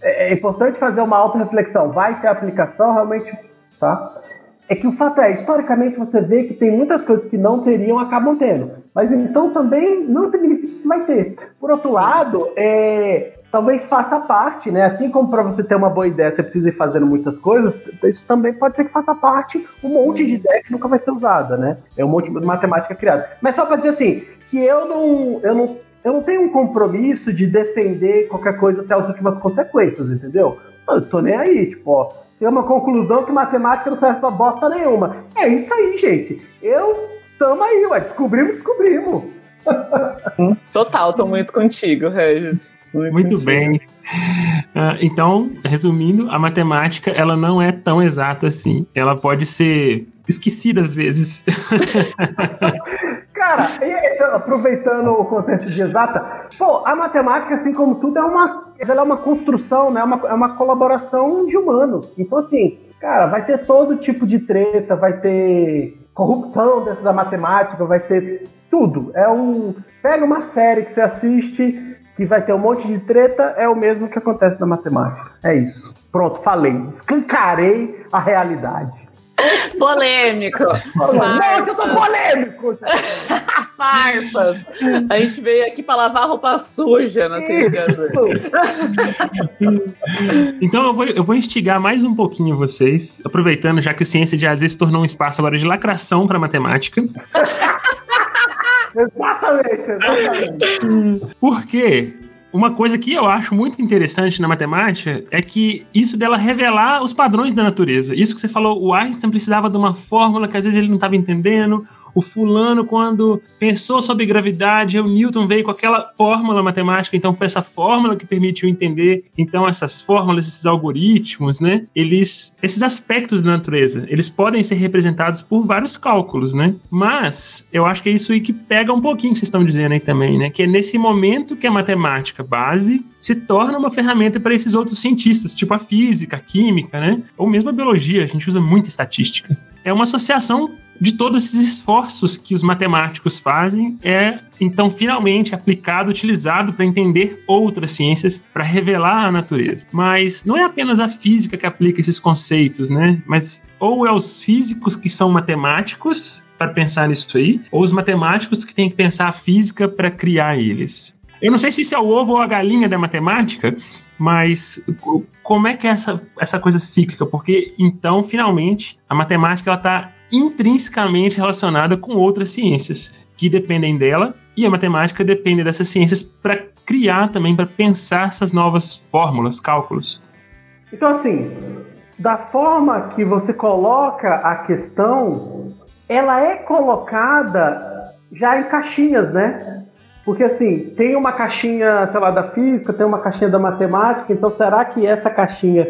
é, é importante fazer uma autorreflexão. Vai ter aplicação realmente, tá? É que o fato é, historicamente você vê que tem muitas coisas que não teriam, acabam tendo. Mas então também não significa que vai ter. Por outro Sim. lado, é, talvez faça parte, né? Assim como para você ter uma boa ideia você precisa ir fazendo muitas coisas, isso também pode ser que faça parte um monte de ideia que nunca vai ser usada, né? É um monte de matemática criada. Mas só para dizer assim, que eu não, eu não, eu não tenho um compromisso de defender qualquer coisa até as últimas consequências, entendeu? Eu tô nem aí, tipo, ó, tem uma conclusão que matemática não serve pra bosta nenhuma. É isso aí, gente. Eu tamo aí, ué, descobrimos, descobrimos. Total, tô muito contigo, Regis. Muito bem. Uh, então, resumindo, a matemática ela não é tão exata assim. Ela pode ser esquecida às vezes. Cara, aproveitando o contexto de exata, pô, a matemática, assim como tudo, é uma, ela é uma construção, né? É uma, é uma colaboração de humanos. Então, assim, cara, vai ter todo tipo de treta, vai ter corrupção dentro da matemática, vai ter tudo. É um. Pega uma série que você assiste que vai ter um monte de treta é o mesmo que acontece na matemática. É isso. Pronto, falei. Escancarei a realidade. Polêmico. Nossa, eu tô polêmico. Farpas. A gente veio aqui para lavar roupa suja na Então eu vou, eu vou instigar mais um pouquinho vocês, aproveitando já que o Ciência de Azer se tornou um espaço agora de lacração para matemática. Exatamente, exatamente. Por quê? Uma coisa que eu acho muito interessante na matemática é que isso dela revelar os padrões da natureza. Isso que você falou, o Einstein precisava de uma fórmula que às vezes ele não estava entendendo, o fulano, quando pensou sobre gravidade, o Newton veio com aquela fórmula matemática, então foi essa fórmula que permitiu entender. Então, essas fórmulas, esses algoritmos, né? Eles, esses aspectos da natureza, eles podem ser representados por vários cálculos, né? Mas eu acho que é isso aí que pega um pouquinho que vocês estão dizendo aí também, né? Que é nesse momento que a matemática base se torna uma ferramenta para esses outros cientistas, tipo a física, a química, né? Ou mesmo a biologia, a gente usa muita estatística. É uma associação de todos esses esforços que os matemáticos fazem é então finalmente aplicado, utilizado para entender outras ciências, para revelar a natureza. Mas não é apenas a física que aplica esses conceitos, né? Mas ou é os físicos que são matemáticos para pensar nisso aí, ou os matemáticos que têm que pensar a física para criar eles. Eu não sei se isso é o ovo ou a galinha da matemática, mas como é que é essa, essa coisa cíclica? Porque então, finalmente, a matemática ela está intrinsecamente relacionada com outras ciências que dependem dela e a matemática depende dessas ciências para criar também, para pensar essas novas fórmulas, cálculos. Então, assim, da forma que você coloca a questão, ela é colocada já em caixinhas, né? Porque assim, tem uma caixinha, sei lá, da física, tem uma caixinha da matemática, então será que essa caixinha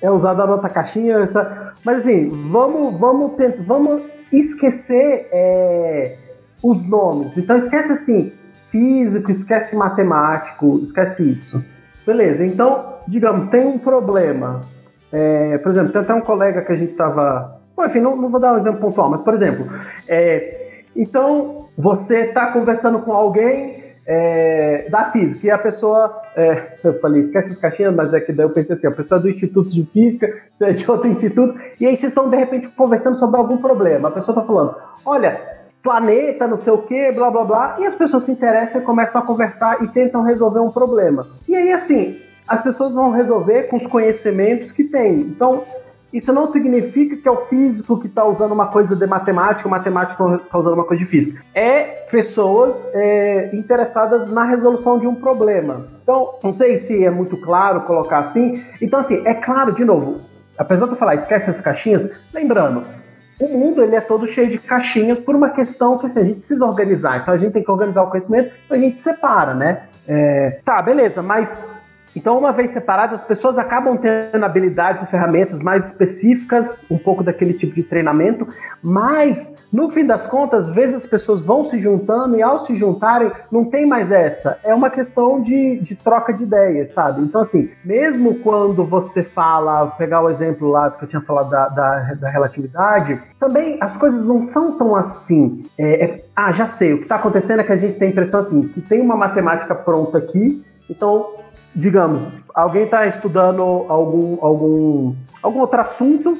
é usada na outra caixinha. Essa... Mas assim, vamos, vamos, tentar, vamos esquecer é, os nomes. Então esquece assim, físico, esquece matemático, esquece isso. Beleza, então, digamos, tem um problema. É, por exemplo, tem até um colega que a gente estava. Enfim, não, não, vou dar um exemplo pontual, mas, por exemplo, é, então você está conversando com alguém é, da física. E a pessoa, é, eu falei, esquece as caixinhas, mas é que daí eu pensei assim, a pessoa é do Instituto de Física, você é de outro instituto, e aí vocês estão de repente conversando sobre algum problema. A pessoa está falando, olha, planeta, não sei o que, blá blá blá, e as pessoas se interessam e começam a conversar e tentam resolver um problema. E aí, assim, as pessoas vão resolver com os conhecimentos que têm. Então, isso não significa que é o físico que está usando uma coisa de matemática, o matemático está usando uma coisa de física. É pessoas é, interessadas na resolução de um problema. Então, não sei se é muito claro colocar assim. Então, assim, é claro, de novo, apesar de eu falar, esquece as caixinhas, lembrando, o mundo ele é todo cheio de caixinhas por uma questão que assim, a gente precisa organizar. Então a gente tem que organizar o conhecimento, a gente separa, né? É, tá, beleza, mas então, uma vez separadas, as pessoas acabam tendo habilidades e ferramentas mais específicas, um pouco daquele tipo de treinamento, mas no fim das contas, às vezes as pessoas vão se juntando e ao se juntarem, não tem mais essa. É uma questão de, de troca de ideias, sabe? Então, assim, mesmo quando você fala, pegar o exemplo lá que eu tinha falado da, da, da relatividade, também as coisas não são tão assim. É, é, ah, já sei, o que está acontecendo é que a gente tem a impressão assim, que tem uma matemática pronta aqui, então digamos, alguém está estudando algum, algum, algum outro assunto,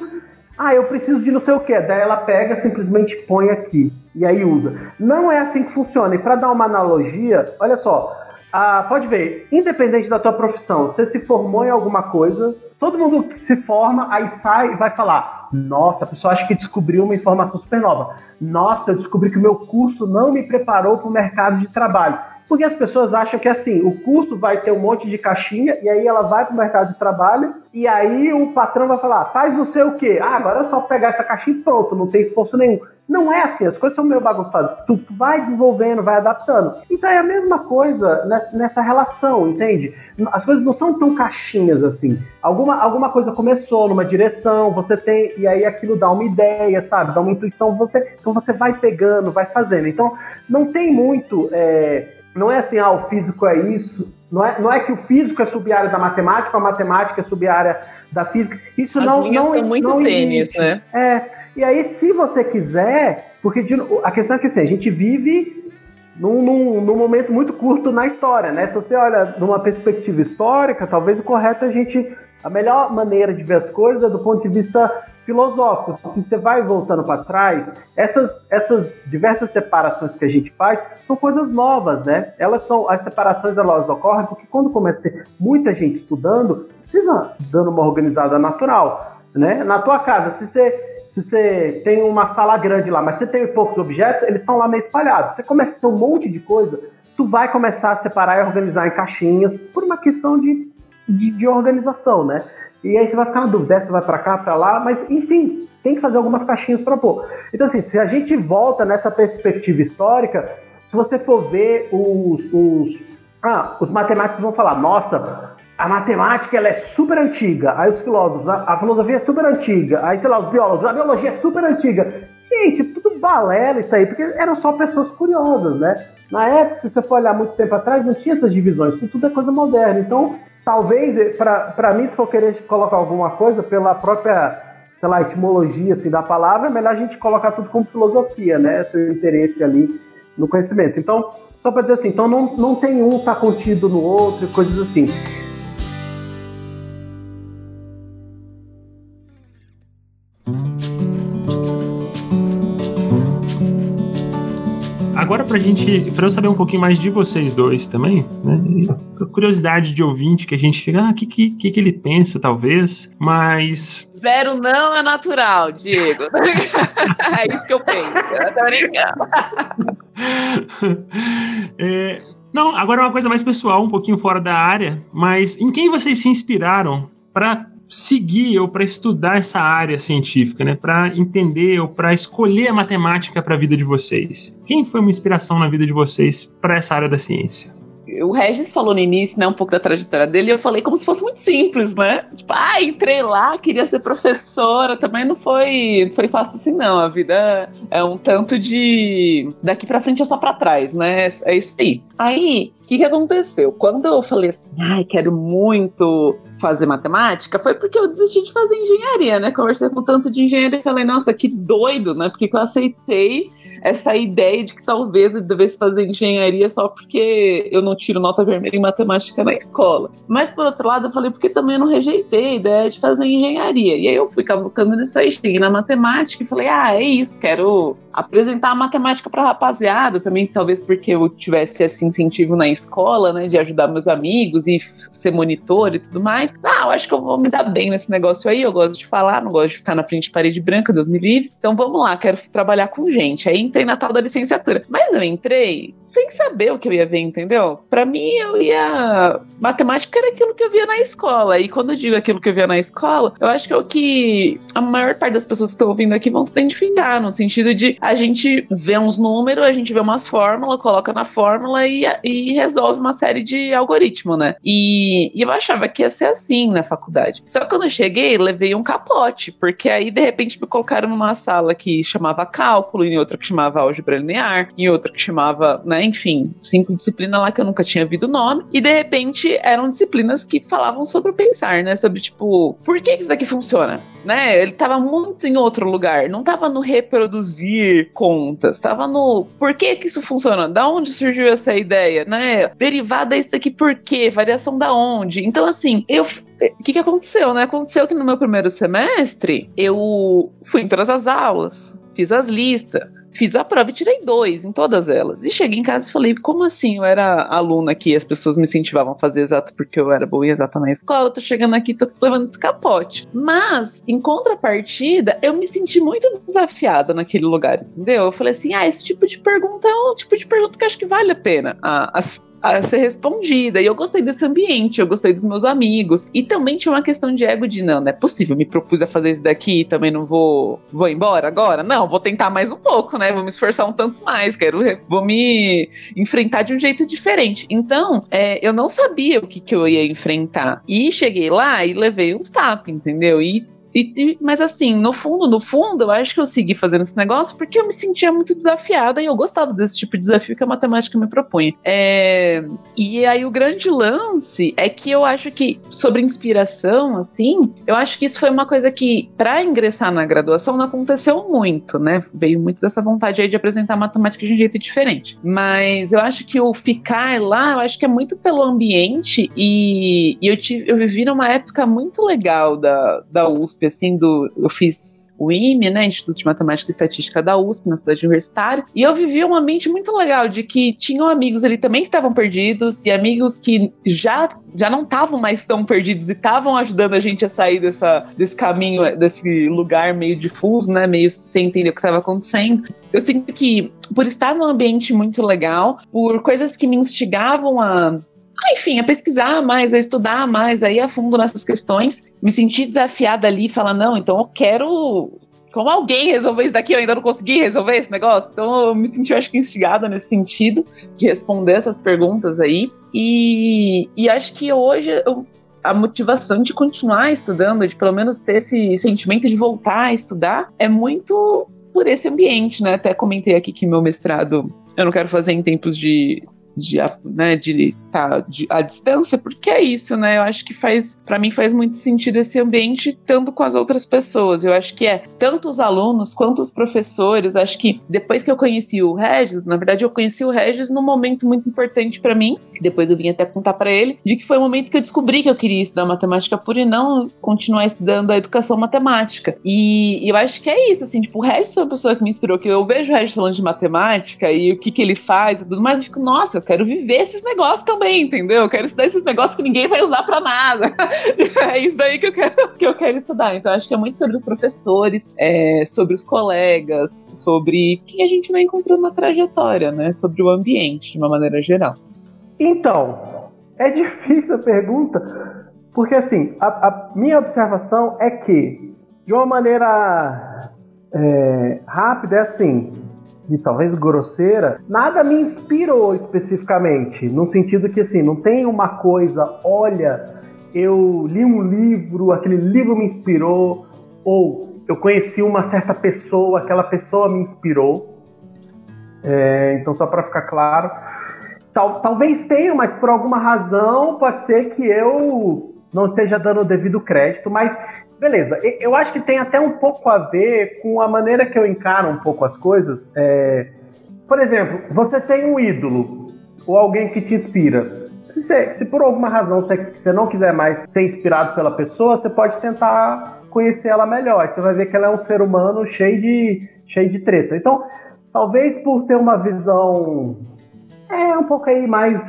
ah, eu preciso de não sei o que, daí ela pega, simplesmente põe aqui e aí usa. Não é assim que funciona. E para dar uma analogia, olha só, ah, pode ver, independente da tua profissão, você se formou em alguma coisa, todo mundo se forma, aí sai e vai falar: Nossa, a pessoa acha que descobriu uma informação super nova. Nossa, eu descobri que o meu curso não me preparou para o mercado de trabalho. Porque as pessoas acham que assim, o curso vai ter um monte de caixinha e aí ela vai para o mercado de trabalho e aí o patrão vai falar, faz não sei o quê. Ah, agora é só pegar essa caixinha e pronto, não tem esforço nenhum. Não é assim, as coisas são meio bagunçadas. Tu vai desenvolvendo, vai adaptando. Então é a mesma coisa nessa relação, entende? As coisas não são tão caixinhas assim. Alguma, alguma coisa começou numa direção, você tem, e aí aquilo dá uma ideia, sabe? Dá uma intuição, você, então você vai pegando, vai fazendo. Então não tem muito. É, não é assim, ah, o físico é isso. Não é, não é que o físico é sub-área da matemática, a matemática é sub-área da física. Isso As não, linhas não, são muito não tênis, existe. né? É. E aí, se você quiser, porque de, a questão é que assim, a gente vive num, num, num, momento muito curto na história, né? Se você olha numa perspectiva histórica, talvez o correto é a gente. A melhor maneira de ver as coisas é do ponto de vista filosóficos. Se você vai voltando para trás, essas, essas diversas separações que a gente faz são coisas novas, né? Elas são as separações elas ocorrem porque quando começa a ter muita gente estudando, precisa dando uma organizada natural, né? Na tua casa, se você se você tem uma sala grande lá, mas você tem poucos objetos, eles estão lá meio espalhados. Você começa a ter um monte de coisa, tu vai começar a separar e organizar em caixinhas por uma questão de, de, de organização, né? E aí você vai ficar na dúvida, você vai para cá, para lá, mas enfim, tem que fazer algumas caixinhas para pôr. Então assim, se a gente volta nessa perspectiva histórica, se você for ver os, os, ah, os matemáticos vão falar, nossa, a matemática ela é super antiga, aí os filósofos, a, a, filosofia é super antiga, aí sei lá, os biólogos, a biologia é super antiga. Gente, tudo balela isso aí, porque eram só pessoas curiosas, né? Na época, se você for olhar muito tempo atrás, não tinha essas divisões, isso tudo é coisa moderna. Então, talvez, eh, para mim, se for querer colocar alguma coisa pela própria, sei lá, etimologia assim, da palavra, é melhor a gente colocar tudo como filosofia, né? Seu interesse ali no conhecimento. Então, só para dizer assim, então não, não tem um tá contido no outro, coisas assim. Agora pra gente, pra eu saber um pouquinho mais de vocês dois também, né? Curiosidade de ouvinte que a gente fica, ah, o que, que, que ele pensa, talvez, mas Zero não é natural, Diego. é isso que eu penso. Eu tô brincando. é, não, agora é uma coisa mais pessoal, um pouquinho fora da área, mas em quem vocês se inspiraram para seguir ou para estudar essa área científica, né? Para entender ou para escolher a matemática para a vida de vocês. Quem foi uma inspiração na vida de vocês para essa área da ciência? o Regis falou no início, né, um pouco da trajetória dele, e eu falei como se fosse muito simples, né? Tipo, ah, entrei lá, queria ser professora, também não foi, não foi fácil assim, não. A vida é um tanto de daqui para frente é só para trás, né? É isso aí. Aí, o que, que aconteceu? Quando eu falei assim, ai, quero muito fazer matemática, foi porque eu desisti de fazer engenharia, né? Conversei com tanto de engenharia e falei, nossa, que doido, né? Porque eu aceitei essa ideia de que talvez eu devesse fazer engenharia só porque eu não tiro nota vermelha em matemática na escola. Mas por outro lado, eu falei, porque também eu não rejeitei a ideia de fazer engenharia. E aí eu fui cavucando nisso aí, cheguei na matemática e falei, ah, é isso, quero apresentar a matemática pra rapaziada, também talvez porque eu tivesse esse incentivo na escola, né, de ajudar meus amigos e ser monitor e tudo mais. Ah, eu acho que eu vou me dar bem nesse negócio aí, eu gosto de falar, não gosto de ficar na frente de parede branca, Deus me livre. Então vamos lá, quero trabalhar com gente. Aí entrei na tal da licenciatura. Mas eu entrei sem saber o que eu ia ver, entendeu? Para mim, eu ia. Matemática era aquilo que eu via na escola. E quando eu digo aquilo que eu via na escola, eu acho que é o que a maior parte das pessoas que estão ouvindo aqui vão se identificar, no sentido de a gente vê uns números, a gente vê umas fórmulas, coloca na fórmula e, e resolve uma série de algoritmos, né? E, e eu achava que ia ser assim na faculdade. Só que quando eu cheguei, levei um capote, porque aí de repente me colocaram numa sala que chamava cálculo, em outra que chamava álgebra linear, e outra que chamava, né, enfim, cinco disciplinas lá que eu nunca tinha ouvido o nome, e de repente eram disciplinas que falavam sobre o pensar, né, sobre tipo, por que isso daqui funciona? Né? Ele tava muito em outro lugar, não tava no reproduzir contas, tava no por que que isso funciona? Da onde surgiu essa ideia, né? Derivada isso daqui por quê? Variação da onde? Então assim, eu o que, que aconteceu, né? Aconteceu que no meu primeiro semestre eu fui em todas as aulas, fiz as listas, Fiz a prova e tirei dois em todas elas. E cheguei em casa e falei, como assim? Eu era aluna que as pessoas me incentivavam a fazer exato porque eu era boa e exata na escola, tô chegando aqui, tô levando esse capote. Mas, em contrapartida, eu me senti muito desafiada naquele lugar, entendeu? Eu falei assim, ah, esse tipo de pergunta é um tipo de pergunta que acho que vale a pena. Ah, as, a ser respondida. E eu gostei desse ambiente, eu gostei dos meus amigos. E também tinha uma questão de ego de não, não é possível, me propus a fazer isso daqui também não vou vou embora agora? Não, vou tentar mais um pouco, né? Vou me esforçar um tanto mais, quero vou me enfrentar de um jeito diferente. Então, é, eu não sabia o que, que eu ia enfrentar. E cheguei lá e levei uns tapas, entendeu? E e, mas assim, no fundo, no fundo, eu acho que eu segui fazendo esse negócio porque eu me sentia muito desafiada e eu gostava desse tipo de desafio que a matemática me propunha. É, e aí o grande lance é que eu acho que sobre inspiração, assim, eu acho que isso foi uma coisa que, para ingressar na graduação, não aconteceu muito, né? Veio muito dessa vontade aí de apresentar matemática de um jeito diferente. Mas eu acho que o ficar lá, eu acho que é muito pelo ambiente e, e eu, tive, eu vivi numa época muito legal da, da USP USP, assim, do, eu fiz o IME, né, Instituto de Matemática e Estatística da USP, na cidade universitária, e eu vivi um ambiente muito legal de que tinham amigos ali também que estavam perdidos e amigos que já já não estavam mais tão perdidos e estavam ajudando a gente a sair dessa, desse caminho, desse lugar meio difuso, né, meio sem entender o que estava acontecendo. Eu sinto que por estar num ambiente muito legal, por coisas que me instigavam a ah, enfim, a pesquisar mais, a estudar mais, a ir a fundo nessas questões, me senti desafiada ali falar, não, então eu quero como alguém resolver isso daqui, eu ainda não consegui resolver esse negócio. Então eu me senti, eu acho que, instigada nesse sentido de responder essas perguntas aí. E, e acho que hoje eu, a motivação de continuar estudando, de pelo menos ter esse sentimento de voltar a estudar, é muito por esse ambiente, né? Até comentei aqui que meu mestrado eu não quero fazer em tempos de de, né, de tá, à distância, porque é isso, né? Eu acho que faz, para mim, faz muito sentido esse ambiente, tanto com as outras pessoas. Eu acho que é tanto os alunos quanto os professores. Acho que depois que eu conheci o Regis, na verdade, eu conheci o Regis num momento muito importante para mim, que depois eu vim até contar para ele, de que foi o momento que eu descobri que eu queria estudar matemática pura e não continuar estudando a educação matemática. E, e eu acho que é isso, assim, tipo, o Regis foi uma pessoa que me inspirou, que eu vejo o Regis falando de matemática e o que, que ele faz e tudo mais, eu fico, nossa, eu quero viver esses negócios também, entendeu? Eu quero estudar esses negócios que ninguém vai usar para nada. é isso daí que eu quero, que eu quero estudar. Então, acho que é muito sobre os professores, é, sobre os colegas, sobre quem a gente vai encontrando na trajetória, né? Sobre o ambiente, de uma maneira geral. Então, é difícil a pergunta, porque assim, a, a minha observação é que, de uma maneira é, rápida, é assim: e talvez grosseira, nada me inspirou especificamente, no sentido que assim, não tem uma coisa, olha, eu li um livro, aquele livro me inspirou, ou eu conheci uma certa pessoa, aquela pessoa me inspirou. É, então, só para ficar claro, tal, talvez tenha, mas por alguma razão pode ser que eu não esteja dando o devido crédito, mas Beleza, eu acho que tem até um pouco a ver com a maneira que eu encaro um pouco as coisas. É... Por exemplo, você tem um ídolo ou alguém que te inspira. Se, você, se por alguma razão você, você, não quiser mais ser inspirado pela pessoa, você pode tentar conhecer ela melhor. Você vai ver que ela é um ser humano cheio de, cheio de treta. Então, talvez por ter uma visão é um pouco aí mais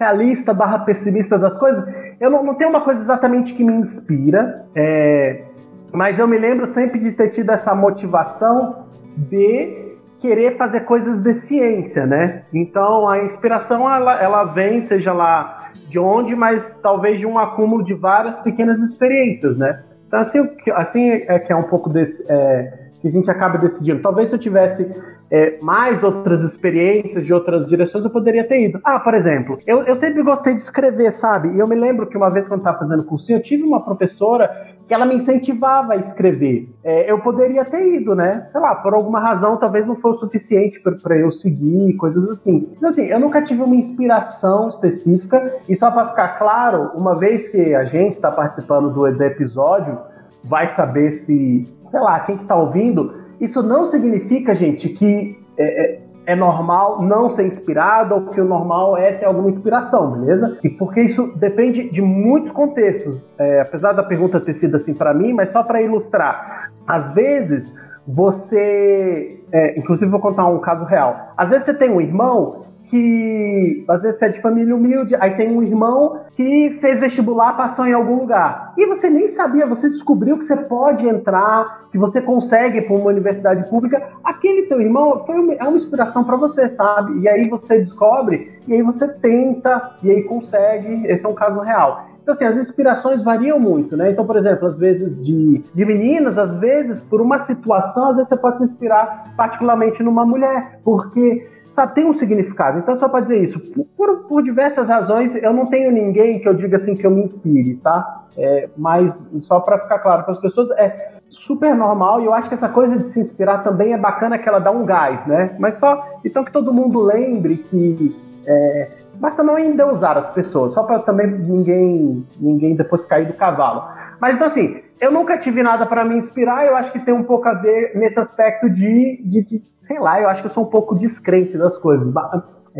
realista barra pessimista das coisas, eu não, não tenho uma coisa exatamente que me inspira, é, mas eu me lembro sempre de ter tido essa motivação de querer fazer coisas de ciência, né? Então a inspiração ela, ela vem, seja lá de onde, mas talvez de um acúmulo de várias pequenas experiências, né? Então assim, assim é que é um pouco desse é, que a gente acaba decidindo. Talvez se eu tivesse é, mais outras experiências de outras direções, eu poderia ter ido. Ah, por exemplo, eu, eu sempre gostei de escrever, sabe? E eu me lembro que uma vez quando estava fazendo cursinho, eu tive uma professora que ela me incentivava a escrever. É, eu poderia ter ido, né? Sei lá, por alguma razão, talvez não foi o suficiente para eu seguir, coisas assim. Então, assim, eu nunca tive uma inspiração específica. E só para ficar claro, uma vez que a gente está participando do, do episódio, vai saber se, sei lá, quem que tá ouvindo, isso não significa, gente, que é, é, é, normal não ser inspirado ou que o normal é ter alguma inspiração, beleza? E porque isso depende de muitos contextos. É, apesar da pergunta ter sido assim para mim, mas só para ilustrar. Às vezes você, é, inclusive vou contar um caso real. Às vezes você tem um irmão que às vezes é de família humilde, aí tem um irmão que fez vestibular, passou em algum lugar. E você nem sabia, você descobriu que você pode entrar, que você consegue para uma universidade pública. Aquele teu irmão foi uma, é uma inspiração para você, sabe? E aí você descobre, e aí você tenta, e aí consegue. Esse é um caso real. Então, assim, as inspirações variam muito, né? Então, por exemplo, às vezes de, de meninas, às vezes por uma situação, às vezes você pode se inspirar particularmente numa mulher, porque sabe, tem um significado. Então, só para dizer isso, por, por, diversas razões, eu não tenho ninguém que eu diga assim que eu me inspire, tá? É, mas só para ficar claro para as pessoas, é super normal e eu acho que essa coisa de se inspirar também é bacana que ela dá um gás, né? Mas só, então que todo mundo lembre que é, basta não endeusar as pessoas, só para também ninguém, ninguém depois cair do cavalo. Mas então assim, eu nunca tive nada para me inspirar, eu acho que tem um pouco a ver nesse aspecto de, de, de sei lá, eu acho que eu sou um pouco descrente das coisas.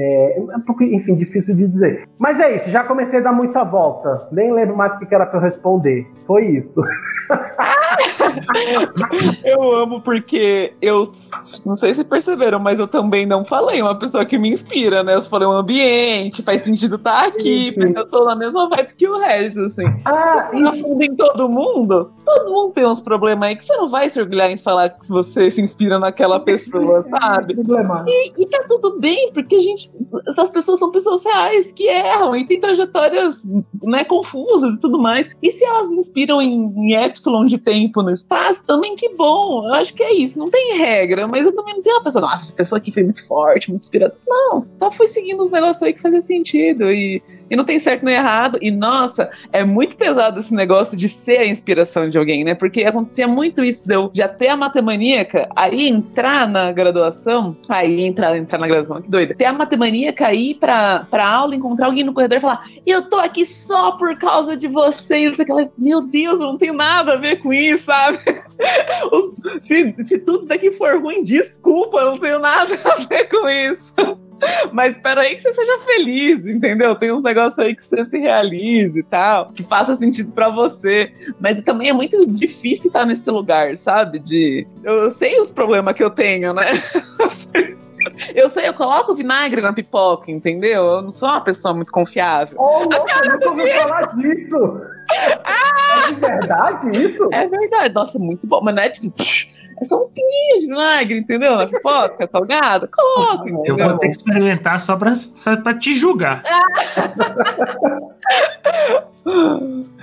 É, é enfim, difícil de dizer. Mas é isso, já comecei a dar muita volta. Nem lembro mais o que era pra eu responder. Foi isso. eu amo porque eu não sei se perceberam, mas eu também não falei uma pessoa que me inspira, né? Eu falei um ambiente, faz sentido estar tá aqui, sim, sim. porque eu sou na mesma vibe que o Regis, assim. Ah, isso. em todo mundo, todo mundo tem uns problemas aí que você não vai se orgulhar em falar que você se inspira naquela pessoa, sabe? E, e tá tudo bem, porque a gente. Essas pessoas são pessoas reais que erram e têm trajetórias né, confusas e tudo mais. E se elas inspiram em, em epsilon de tempo no espaço, também que bom. Eu acho que é isso. Não tem regra, mas eu também não tenho uma pessoa, nossa, essa pessoa aqui foi muito forte, muito inspiradora. Não, só fui seguindo os negócios aí que fazia sentido. E e não tem certo nem errado. E nossa, é muito pesado esse negócio de ser a inspiração de alguém, né? Porque acontecia muito isso de eu já ter a matemaníaca, aí entrar na graduação, aí entrar, entrar na graduação, que doida. Ter a matemaníaca, ir pra, pra aula, encontrar alguém no corredor e falar: Eu tô aqui só por causa de vocês. Aquela, meu Deus, eu não tenho nada a ver com isso, sabe? se, se tudo isso daqui for ruim, desculpa, eu não tenho nada a ver com isso. Mas espera aí que você seja feliz, entendeu? Tem uns negócios aí que você se realize e tal, que faça sentido para você. Mas também é muito difícil estar nesse lugar, sabe? De. Eu sei os problemas que eu tenho, né? Eu sei, eu coloco vinagre na pipoca, entendeu? Eu não sou uma pessoa muito confiável. Oh, nossa, eu nunca ouvi falar disso! Ah! É de verdade isso? É verdade. Nossa, muito bom. Mas não é tipo é só uns pinguinhos de vinagre, entendeu? Na pipoca, salgada, coloca. Entendeu? Eu vou ter que experimentar só pra, só pra te julgar.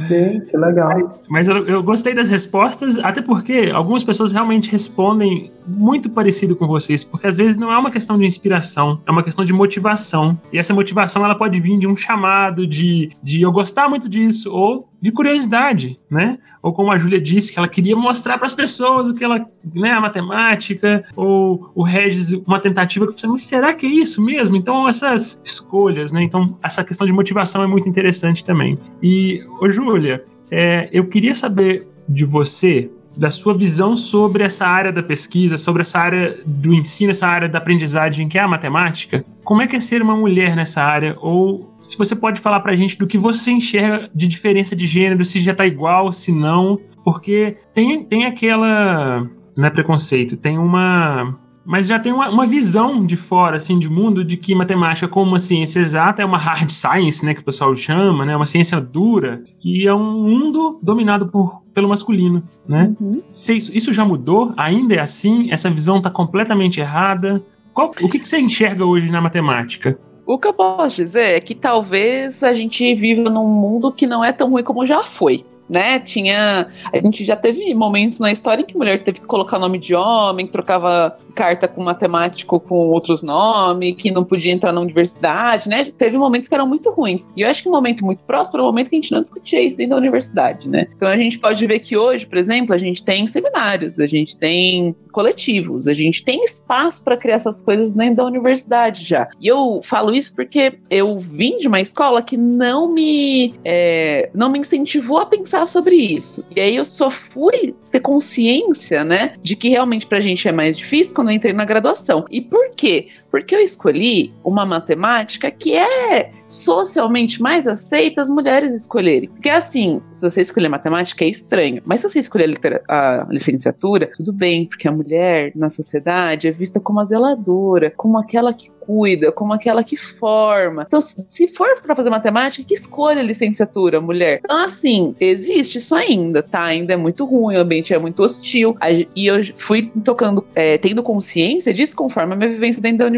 Sim, que legal. Mas eu, eu, gostei das respostas, até porque algumas pessoas realmente respondem muito parecido com vocês, porque às vezes não é uma questão de inspiração, é uma questão de motivação. E essa motivação ela pode vir de um chamado, de, de eu gostar muito disso, ou de curiosidade, né? Ou como a Júlia disse, que ela queria mostrar para as pessoas o que ela, né, a matemática, ou o Regis, uma tentativa que mas será que é isso mesmo? Então essas escolhas, né? Então essa questão de motivação é muito interessante também. E, ô Júlia, é, eu queria saber de você, da sua visão sobre essa área da pesquisa, sobre essa área do ensino, essa área da aprendizagem que é a matemática. Como é que é ser uma mulher nessa área? Ou se você pode falar pra gente do que você enxerga de diferença de gênero, se já tá igual, se não. Porque tem, tem aquela. Não é preconceito, tem uma mas já tem uma, uma, visão de fora, assim, de mundo, de que matemática, como uma ciência exata, é uma hard science, né, que o pessoal chama, né, uma ciência dura, que é um mundo dominado por, pelo masculino, né? Uhum. Isso, isso, já mudou? Ainda é assim? Essa visão está completamente errada? Qual, o que, que você enxerga hoje na matemática? O que eu posso dizer é que talvez a gente viva num mundo que não é tão ruim como já foi né? Tinha. A gente já teve momentos na história em que mulher teve que colocar nome de homem, trocava carta com matemático com outros nomes, que não podia entrar na universidade, né? Teve momentos que eram muito ruins. E eu acho que um momento muito próximo era o momento que a gente não discutia isso dentro da universidade, né? Então a gente pode ver que hoje, por exemplo, a gente tem seminários, a gente tem coletivos, a gente tem espaço para criar essas coisas dentro da universidade já. E eu falo isso porque eu vim de uma escola que não me, é, não me incentivou a pensar pensar sobre isso. E aí eu só fui ter consciência, né, de que realmente pra gente é mais difícil quando eu entrei na graduação. E por quê? Porque eu escolhi uma matemática que é socialmente mais aceita as mulheres escolherem. Porque assim, se você escolher matemática é estranho, mas se você escolher a, a licenciatura, tudo bem, porque a mulher na sociedade é vista como a zeladora, como aquela que cuida, como aquela que forma. Então, se for para fazer matemática, que escolha a licenciatura, mulher. Então, assim, existe isso ainda, tá? Ainda é muito ruim, o ambiente é muito hostil. E eu fui tocando, é, tendo consciência disso conforme a minha vivência dentro da universidade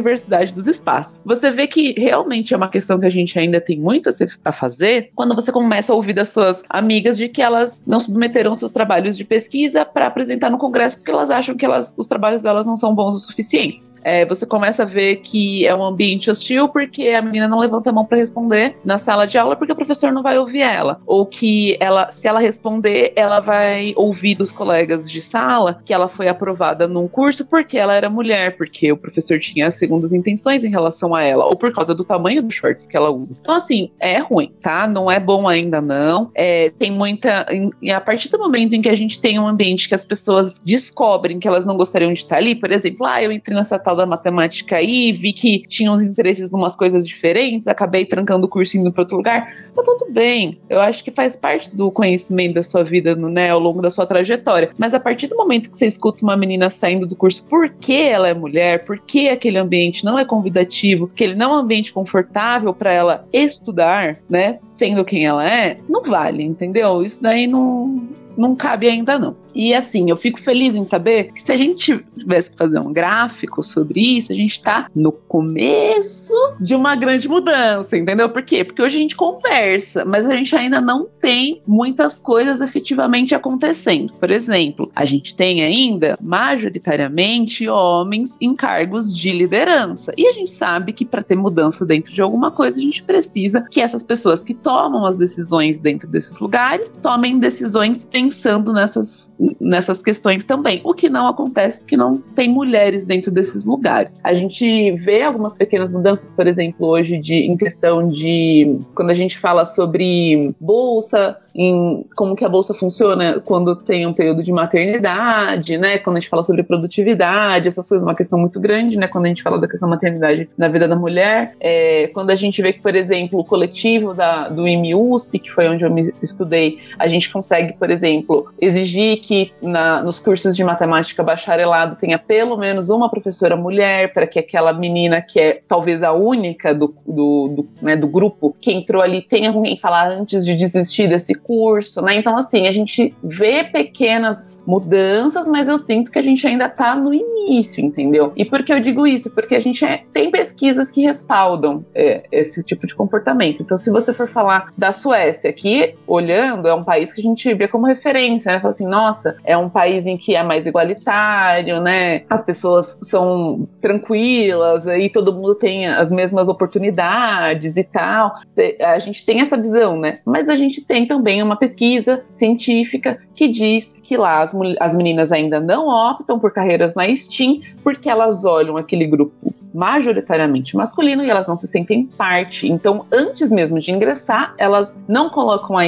dos espaços. Você vê que realmente é uma questão que a gente ainda tem muito a fazer quando você começa a ouvir das suas amigas de que elas não submeteram seus trabalhos de pesquisa para apresentar no congresso porque elas acham que elas, os trabalhos delas não são bons o suficientes. É, você começa a ver que é um ambiente hostil porque a menina não levanta a mão para responder na sala de aula porque o professor não vai ouvir ela. Ou que ela, se ela responder, ela vai ouvir dos colegas de sala que ela foi aprovada num curso porque ela era mulher, porque o professor tinha segundas intenções em relação a ela, ou por causa do tamanho dos shorts que ela usa. Então, assim, é ruim, tá? Não é bom ainda, não. É, tem muita. E a partir do momento em que a gente tem um ambiente que as pessoas descobrem que elas não gostariam de estar ali, por exemplo, ah, eu entrei nessa tal da matemática aí, vi que tinha uns interesses em umas coisas diferentes, acabei trancando o curso indo para outro lugar. Tá tudo bem. Eu acho que faz parte do conhecimento da sua vida, né, ao longo da sua trajetória. Mas a partir do momento que você escuta uma menina saindo do curso porque ela é mulher, porque aquele ambiente não é convidativo, que ele não é um ambiente confortável para ela estudar, né, sendo quem ela é, não vale, entendeu? Isso daí não, não cabe ainda não. E assim, eu fico feliz em saber que se a gente tivesse que fazer um gráfico sobre isso, a gente está no começo de uma grande mudança, entendeu? Por quê? Porque hoje a gente conversa, mas a gente ainda não tem muitas coisas efetivamente acontecendo. Por exemplo, a gente tem ainda majoritariamente homens em cargos de liderança. E a gente sabe que para ter mudança dentro de alguma coisa, a gente precisa que essas pessoas que tomam as decisões dentro desses lugares tomem decisões pensando nessas nessas questões também. O que não acontece porque não tem mulheres dentro desses lugares. A gente vê algumas pequenas mudanças, por exemplo, hoje de, em questão de quando a gente fala sobre bolsa, em como que a bolsa funciona quando tem um período de maternidade, né? Quando a gente fala sobre produtividade, essas coisas, uma questão muito grande, né? Quando a gente fala da questão da maternidade na vida da mulher, é, quando a gente vê que, por exemplo, o coletivo da, do IMUSP, que foi onde eu me estudei, a gente consegue, por exemplo, exigir que na, nos cursos de matemática bacharelado tenha pelo menos uma professora mulher, para que aquela menina que é talvez a única do, do, do, né, do grupo que entrou ali tenha com quem falar antes de desistir desse curso, né? Então, assim, a gente vê pequenas mudanças, mas eu sinto que a gente ainda tá no início, entendeu? E por que eu digo isso? Porque a gente é, tem pesquisas que respaldam é, esse tipo de comportamento. Então, se você for falar da Suécia, aqui, olhando, é um país que a gente vê como referência, né? Fala assim, nossa, é um país em que é mais igualitário, né? As pessoas são tranquilas, aí todo mundo tem as mesmas oportunidades e tal. A gente tem essa visão, né? Mas a gente tem também uma pesquisa científica que diz que lá as, as meninas ainda não optam por carreiras na STEAM porque elas olham aquele grupo majoritariamente masculino e elas não se sentem parte. Então, antes mesmo de ingressar, elas não colocam a,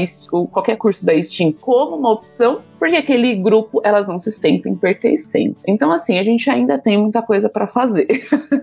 qualquer curso da STEAM como uma opção, porque aquele grupo elas não se sentem pertencendo. Então, assim, a gente ainda tem muita coisa para fazer.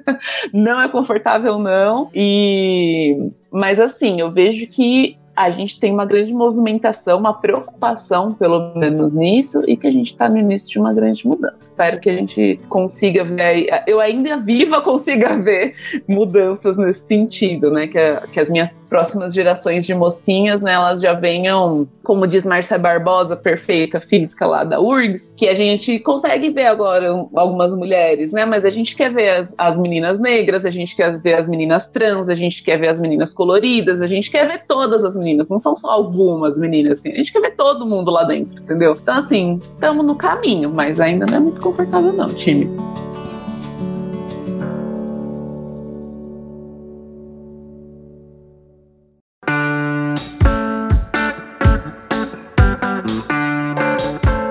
não é confortável, não. E. Mas, assim, eu vejo que a gente tem uma grande movimentação, uma preocupação, pelo menos nisso, e que a gente está no início de uma grande mudança. Espero que a gente consiga ver, eu ainda viva consiga ver mudanças nesse sentido, né? Que, que as minhas próximas gerações de mocinhas, né, elas já venham, como diz Marcia Barbosa, perfeita física lá da URGS, que a gente consegue ver agora algumas mulheres, né? Mas a gente quer ver as, as meninas negras, a gente quer ver as meninas trans, a gente quer ver as meninas coloridas, a gente quer ver todas as meninas meninas, não são só algumas meninas. A gente quer ver todo mundo lá dentro, entendeu? Então, assim, estamos no caminho, mas ainda não é muito confortável, não, time.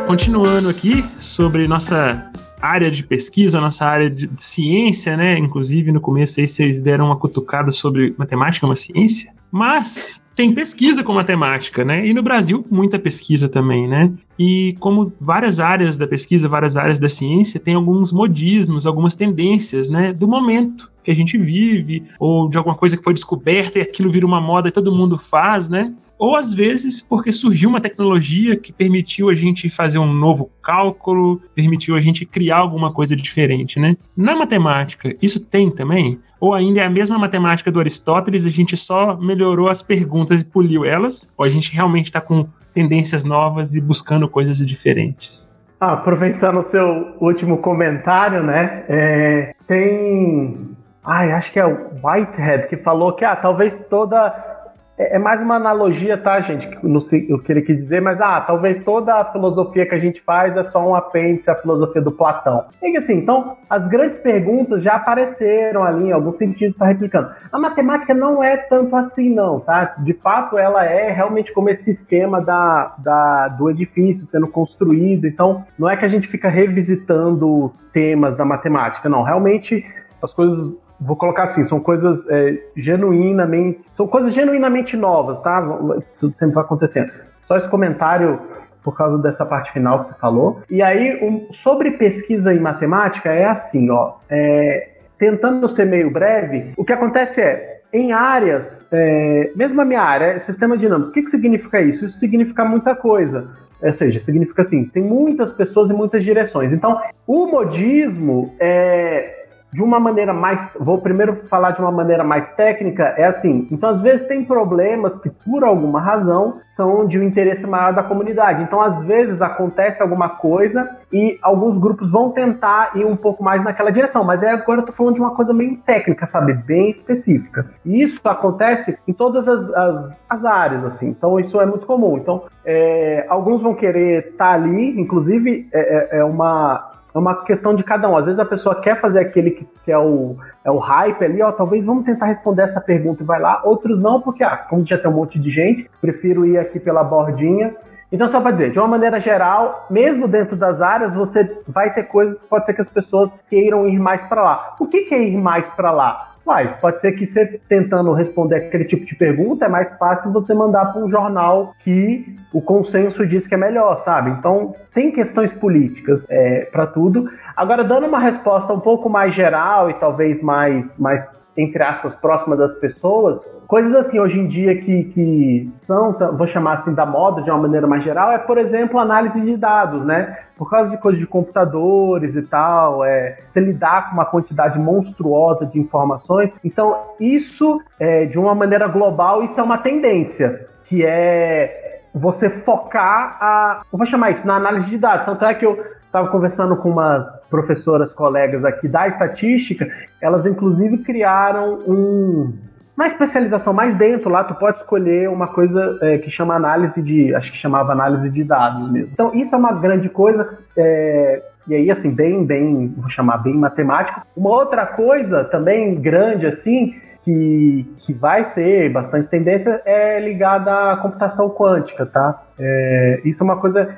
Continuando aqui sobre nossa área de pesquisa, nossa área de ciência, né? Inclusive, no começo aí vocês deram uma cutucada sobre matemática uma ciência. Mas tem pesquisa com matemática, né? E no Brasil, muita pesquisa também, né? E como várias áreas da pesquisa, várias áreas da ciência, tem alguns modismos, algumas tendências, né? Do momento que a gente vive, ou de alguma coisa que foi descoberta e aquilo vira uma moda e todo mundo faz, né? ou às vezes porque surgiu uma tecnologia que permitiu a gente fazer um novo cálculo, permitiu a gente criar alguma coisa diferente, né? Na matemática, isso tem também? Ou ainda é a mesma matemática do Aristóteles, a gente só melhorou as perguntas e poliu elas? Ou a gente realmente está com tendências novas e buscando coisas diferentes? Ah, aproveitando o seu último comentário, né? É, tem. Ai, acho que é o Whitehead que falou que ah, talvez toda é, é mais uma analogia, tá, gente? Não sei o que ele quis dizer, mas ah, talvez toda a filosofia que a gente faz é só um apêndice à filosofia do Platão. Que assim, então, as grandes perguntas já apareceram ali, em algum sentido está replicando. A matemática não é tanto assim, não, tá? De fato, ela é realmente como esse esquema da, da, do edifício sendo construído. Então, não é que a gente fica revisitando temas da matemática, não. Realmente as coisas vou colocar assim, são coisas é, genuinamente, são coisas genuinamente novas, tá? Isso sempre vai acontecendo. Só esse comentário por causa dessa parte final que você falou. E aí, um, sobre pesquisa em matemática, é assim, ó, é, tentando ser meio breve, o que acontece é, em áreas, é, mesmo a minha área, é sistema dinâmico, o que, que significa isso? Isso significa muita coisa. Ou seja, significa assim, tem muitas pessoas e muitas direções. Então, o modismo é, de uma maneira mais. Vou primeiro falar de uma maneira mais técnica, é assim. Então, às vezes, tem problemas que, por alguma razão, são de um interesse maior da comunidade. Então, às vezes, acontece alguma coisa e alguns grupos vão tentar ir um pouco mais naquela direção. Mas é, agora eu tô falando de uma coisa meio técnica, sabe? Bem específica. E isso acontece em todas as, as, as áreas, assim. Então, isso é muito comum. Então, é, alguns vão querer estar tá ali, inclusive, é, é, é uma é uma questão de cada um. Às vezes a pessoa quer fazer aquele que, que é, o, é o hype ali, ó, talvez vamos tentar responder essa pergunta e vai lá. Outros não, porque, ah, como já tem um monte de gente, prefiro ir aqui pela bordinha. Então, só para dizer, de uma maneira geral, mesmo dentro das áreas, você vai ter coisas, pode ser que as pessoas queiram ir mais para lá. O que, que é ir mais para lá? Uai, pode ser que você tentando responder aquele tipo de pergunta é mais fácil você mandar para um jornal que o consenso diz que é melhor, sabe? Então tem questões políticas é, para tudo. Agora, dando uma resposta um pouco mais geral e talvez mais, mais entre aspas, próxima das pessoas, coisas assim hoje em dia que, que são, vou chamar assim, da moda de uma maneira mais geral, é, por exemplo, análise de dados, né? Por causa de coisas de computadores e tal, é, você lidar com uma quantidade monstruosa de informações. Então, isso, é, de uma maneira global, isso é uma tendência, que é você focar a. Eu vou chamar isso na análise de dados. Tanto é que eu estava conversando com umas professoras colegas aqui da estatística, elas inclusive criaram um, uma especialização mais dentro lá, tu pode escolher uma coisa é, que chama análise de, acho que chamava análise de dados mesmo. Então isso é uma grande coisa, é, e aí assim, bem, bem, vou chamar bem matemático. Uma outra coisa também grande assim, que, que vai ser bastante tendência é ligada à computação quântica, tá? É, isso é uma coisa.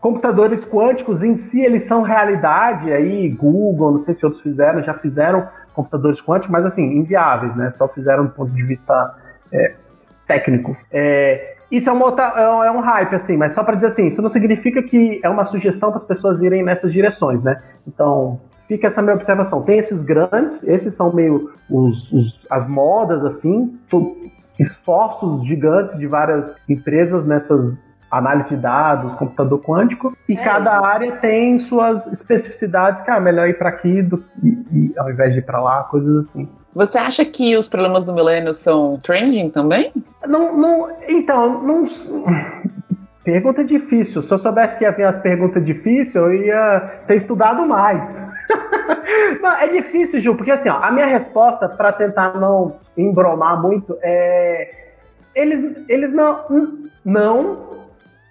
Computadores quânticos em si eles são realidade. Aí Google, não sei se outros fizeram, já fizeram computadores quânticos, mas assim inviáveis, né? Só fizeram do ponto de vista é, técnico. É, isso é, outra, é um hype, assim, mas só para dizer assim, isso não significa que é uma sugestão para as pessoas irem nessas direções, né? Então, fica essa minha observação. Tem esses grandes, esses são meio os, os as modas, assim, esforços gigantes de várias empresas nessas análise de dados, computador quântico, e é. cada área tem suas especificidades, que é melhor ir para aqui do, e, e, ao invés de ir para lá, coisas assim. Você acha que os problemas do milênio são trending também? Não, não, então, não, Pergunta difícil. Se eu soubesse que ia vir as perguntas difíceis, eu ia ter estudado mais. não, é difícil, Ju, porque assim, ó, a minha resposta, para tentar não embromar muito, é. Eles, eles não. Não.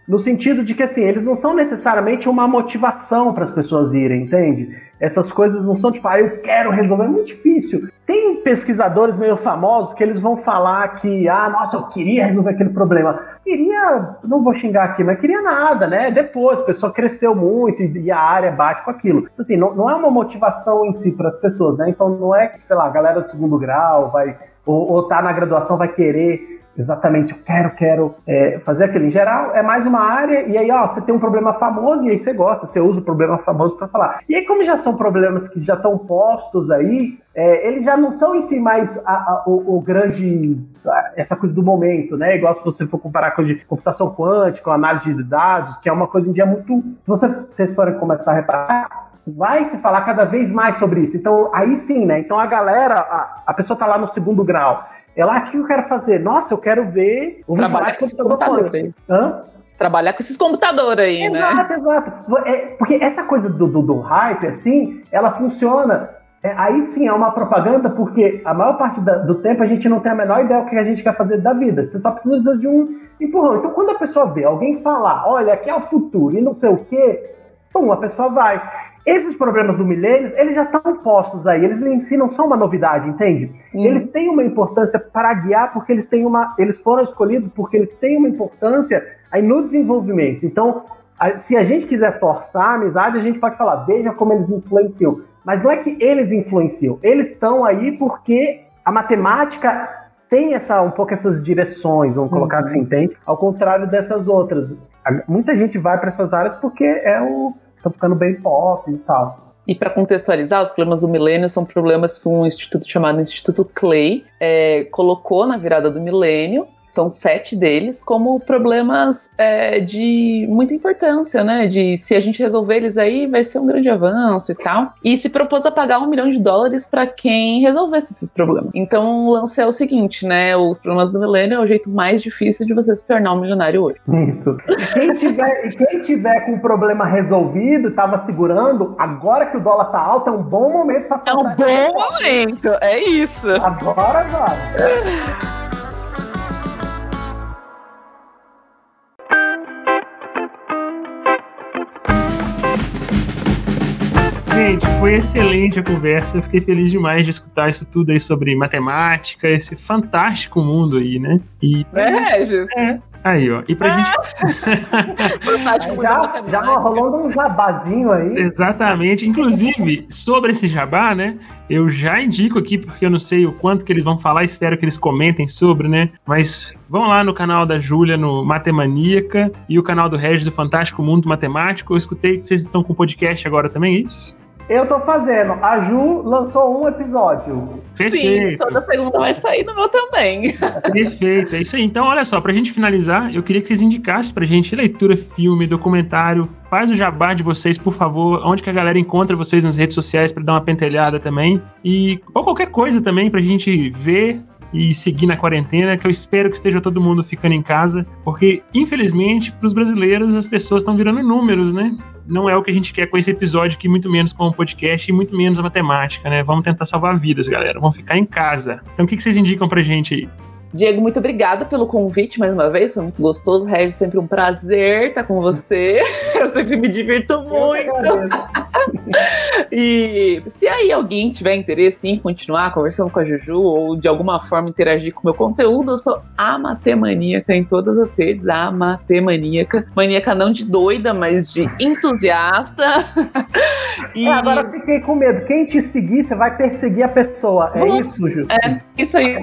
No sentido de que, assim, eles não são necessariamente uma motivação para as pessoas irem, entende? Essas coisas não são tipo, ah, eu quero resolver, é muito difícil. Tem pesquisadores meio famosos que eles vão falar que, ah, nossa, eu queria resolver aquele problema. Queria, não vou xingar aqui, mas queria nada, né? Depois, a pessoa cresceu muito e a área bate com aquilo. Assim, não, não é uma motivação em si para as pessoas, né? Então não é que, sei lá, a galera do segundo grau vai, ou, ou tá na graduação vai querer exatamente, eu quero, quero é, fazer aquilo. Em geral, é mais uma área, e aí, ó, você tem um problema famoso, e aí você gosta, você usa o problema famoso para falar. E aí, como já são problemas que já estão postos aí, é, eles já não são em si mais a, a, o, o, grande. essa coisa do momento, né? Igual se você for comparar com a computação quântica, análise de dados, que é uma coisa em dia muito. Se vocês, forem começar a reparar, vai se falar cada vez mais sobre isso. Então, aí sim, né? Então a galera, a, a pessoa tá lá no segundo grau. É lá que eu quero fazer. Nossa, eu quero ver o Trabalhar com esse computador. Hã? Trabalhar com esses computadores aí, exato, né? Exato, exato. É, porque essa coisa do, do, do hype, assim, ela funciona. É, aí sim é uma propaganda, porque a maior parte da, do tempo a gente não tem a menor ideia do que a gente quer fazer da vida. Você só precisa de um empurrão. Então, quando a pessoa vê alguém falar, olha, aqui é o futuro e não sei o quê, pum, a pessoa vai. Esses problemas do milênio, eles já estão postos aí, eles em si não são uma novidade, entende? Hum. Eles têm uma importância para guiar, porque eles têm uma. Eles foram escolhidos porque eles têm uma importância aí no desenvolvimento. Então, a, se a gente quiser forçar a amizade, a gente pode falar, veja como eles influenciam. Mas não é que eles influenciam, eles estão aí porque a matemática tem essa, um pouco essas direções, vamos colocar uhum. assim, tem, ao contrário dessas outras. Muita gente vai para essas áreas porque é o. tá ficando bem pop e tal. E para contextualizar, os problemas do milênio são problemas que um instituto chamado Instituto Clay é, colocou na virada do milênio são sete deles, como problemas é, de muita importância, né? De se a gente resolver eles aí, vai ser um grande avanço e tal. E se propôs a pagar um milhão de dólares para quem resolvesse esses problemas. Então o lance é o seguinte, né? Os problemas do milênio é o jeito mais difícil de você se tornar um milionário hoje. Isso. E quem tiver, quem tiver com o problema resolvido, tava segurando, agora que o dólar tá alto, é um bom momento para É um bom momento, é isso. Agora vai. Gente, foi excelente a conversa. Eu fiquei feliz demais de escutar isso tudo aí sobre matemática, esse fantástico mundo aí, né? E é, gente, é. Aí, ó. E pra ah! gente. Fantástico, já, já rolando um jabazinho aí. Exatamente. Inclusive, sobre esse jabá, né? Eu já indico aqui, porque eu não sei o quanto que eles vão falar, espero que eles comentem sobre, né? Mas vão lá no canal da Júlia, no Matemaníaca, e o canal do Regis do Fantástico Mundo Matemático. Eu escutei que vocês estão com podcast agora também, é isso? Eu tô fazendo. A Ju lançou um episódio. Perfeito. Sim, toda segunda vai sair no meu também. Perfeito, é isso aí. Então, olha só, pra gente finalizar, eu queria que vocês indicassem pra gente leitura, filme, documentário. Faz o jabá de vocês, por favor. Onde que a galera encontra vocês nas redes sociais para dar uma pentelhada também. E ou qualquer coisa também pra gente ver e seguir na quarentena, que eu espero que esteja todo mundo ficando em casa, porque infelizmente para os brasileiros as pessoas estão virando números, né? Não é o que a gente quer com esse episódio, que muito menos com o podcast e muito menos a matemática, né? Vamos tentar salvar vidas, galera. Vamos ficar em casa. Então o que vocês indicam pra gente aí? Diego, muito obrigada pelo convite mais uma vez, foi muito gostoso. Regis, sempre um prazer estar com você. Eu sempre me divirto muito. e se aí alguém tiver interesse em continuar conversando com a Juju ou de alguma forma interagir com o meu conteúdo, eu sou a Matemaníaca em todas as redes, a Matemaníaca. Maníaca não de doida, mas de entusiasta. e... É, agora fiquei com medo. Quem te seguir, você vai perseguir a pessoa. É isso, Ju? É, isso aí.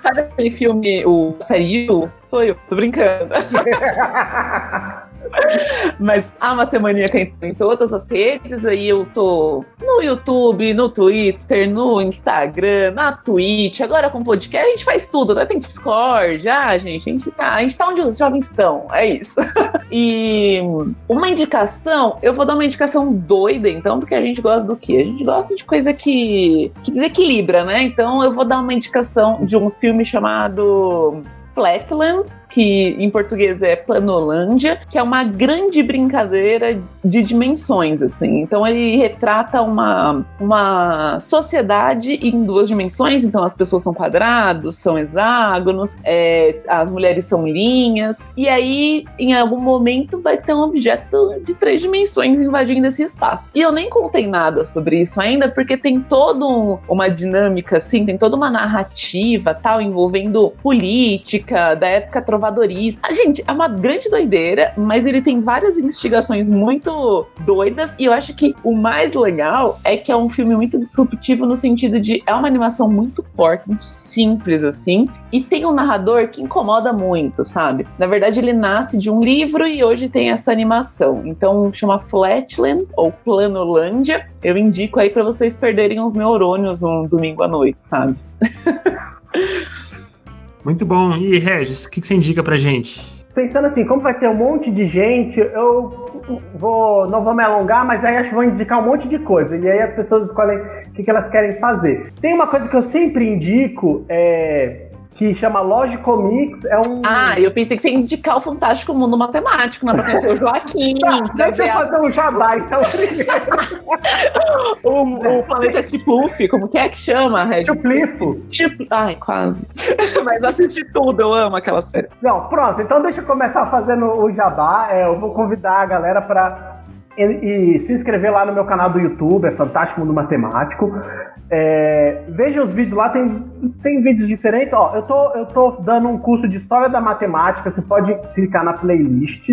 Sabe aquele filme, o série Sou eu, tô brincando. Mas a Matemaníaca em todas as redes, aí eu tô no YouTube, no Twitter, no Instagram, na Twitch, agora com podcast, a gente faz tudo, né? Tem Discord, ah, gente, a gente tá, a gente tá onde os jovens estão, é isso. e uma indicação, eu vou dar uma indicação doida, então, porque a gente gosta do quê? A gente gosta de coisa que, que desequilibra, né? Então eu vou dar uma indicação de um filme chamado Flatland, que em português é Planolândia, que é uma grande brincadeira de dimensões, assim. Então ele retrata uma, uma sociedade em duas dimensões, então as pessoas são quadrados, são hexágonos, é, as mulheres são linhas, e aí em algum momento vai ter um objeto de três dimensões invadindo esse espaço. E eu nem contei nada sobre isso ainda, porque tem toda um, uma dinâmica, assim, tem toda uma narrativa tal, envolvendo política da época trovadorista. Ah, gente, é uma grande doideira, mas ele tem várias instigações muito doidas. E eu acho que o mais legal é que é um filme muito disruptivo no sentido de é uma animação muito forte, muito simples assim. E tem um narrador que incomoda muito, sabe? Na verdade, ele nasce de um livro e hoje tem essa animação. Então chama Flatland ou Planolândia. Eu indico aí para vocês perderem os neurônios no domingo à noite, sabe? Muito bom. E Regis, o que, que você indica pra gente? Pensando assim, como vai ter um monte de gente, eu vou, não vou me alongar, mas aí acho que vou indicar um monte de coisa. E aí as pessoas escolhem o que, que elas querem fazer. Tem uma coisa que eu sempre indico, é, que chama Logicomics. É um. Ah, eu pensei que você ia indicar o Fantástico Mundo Matemático, né? Pra conhecer o Joaquim. tá, deixa eu fazer um jabá, então, o, o planeta Tipluf, como que é que chama? Tiplifo. Tip... Ai, quase. Mas assisti tudo, eu amo aquela série. Não, pronto, então deixa eu começar fazendo o jabá. É, eu vou convidar a galera pra e, e, se inscrever lá no meu canal do YouTube, é Fantástico Mundo Matemático. É, veja os vídeos lá, tem, tem vídeos diferentes. Ó, eu tô, eu tô dando um curso de História da Matemática, você pode clicar na playlist.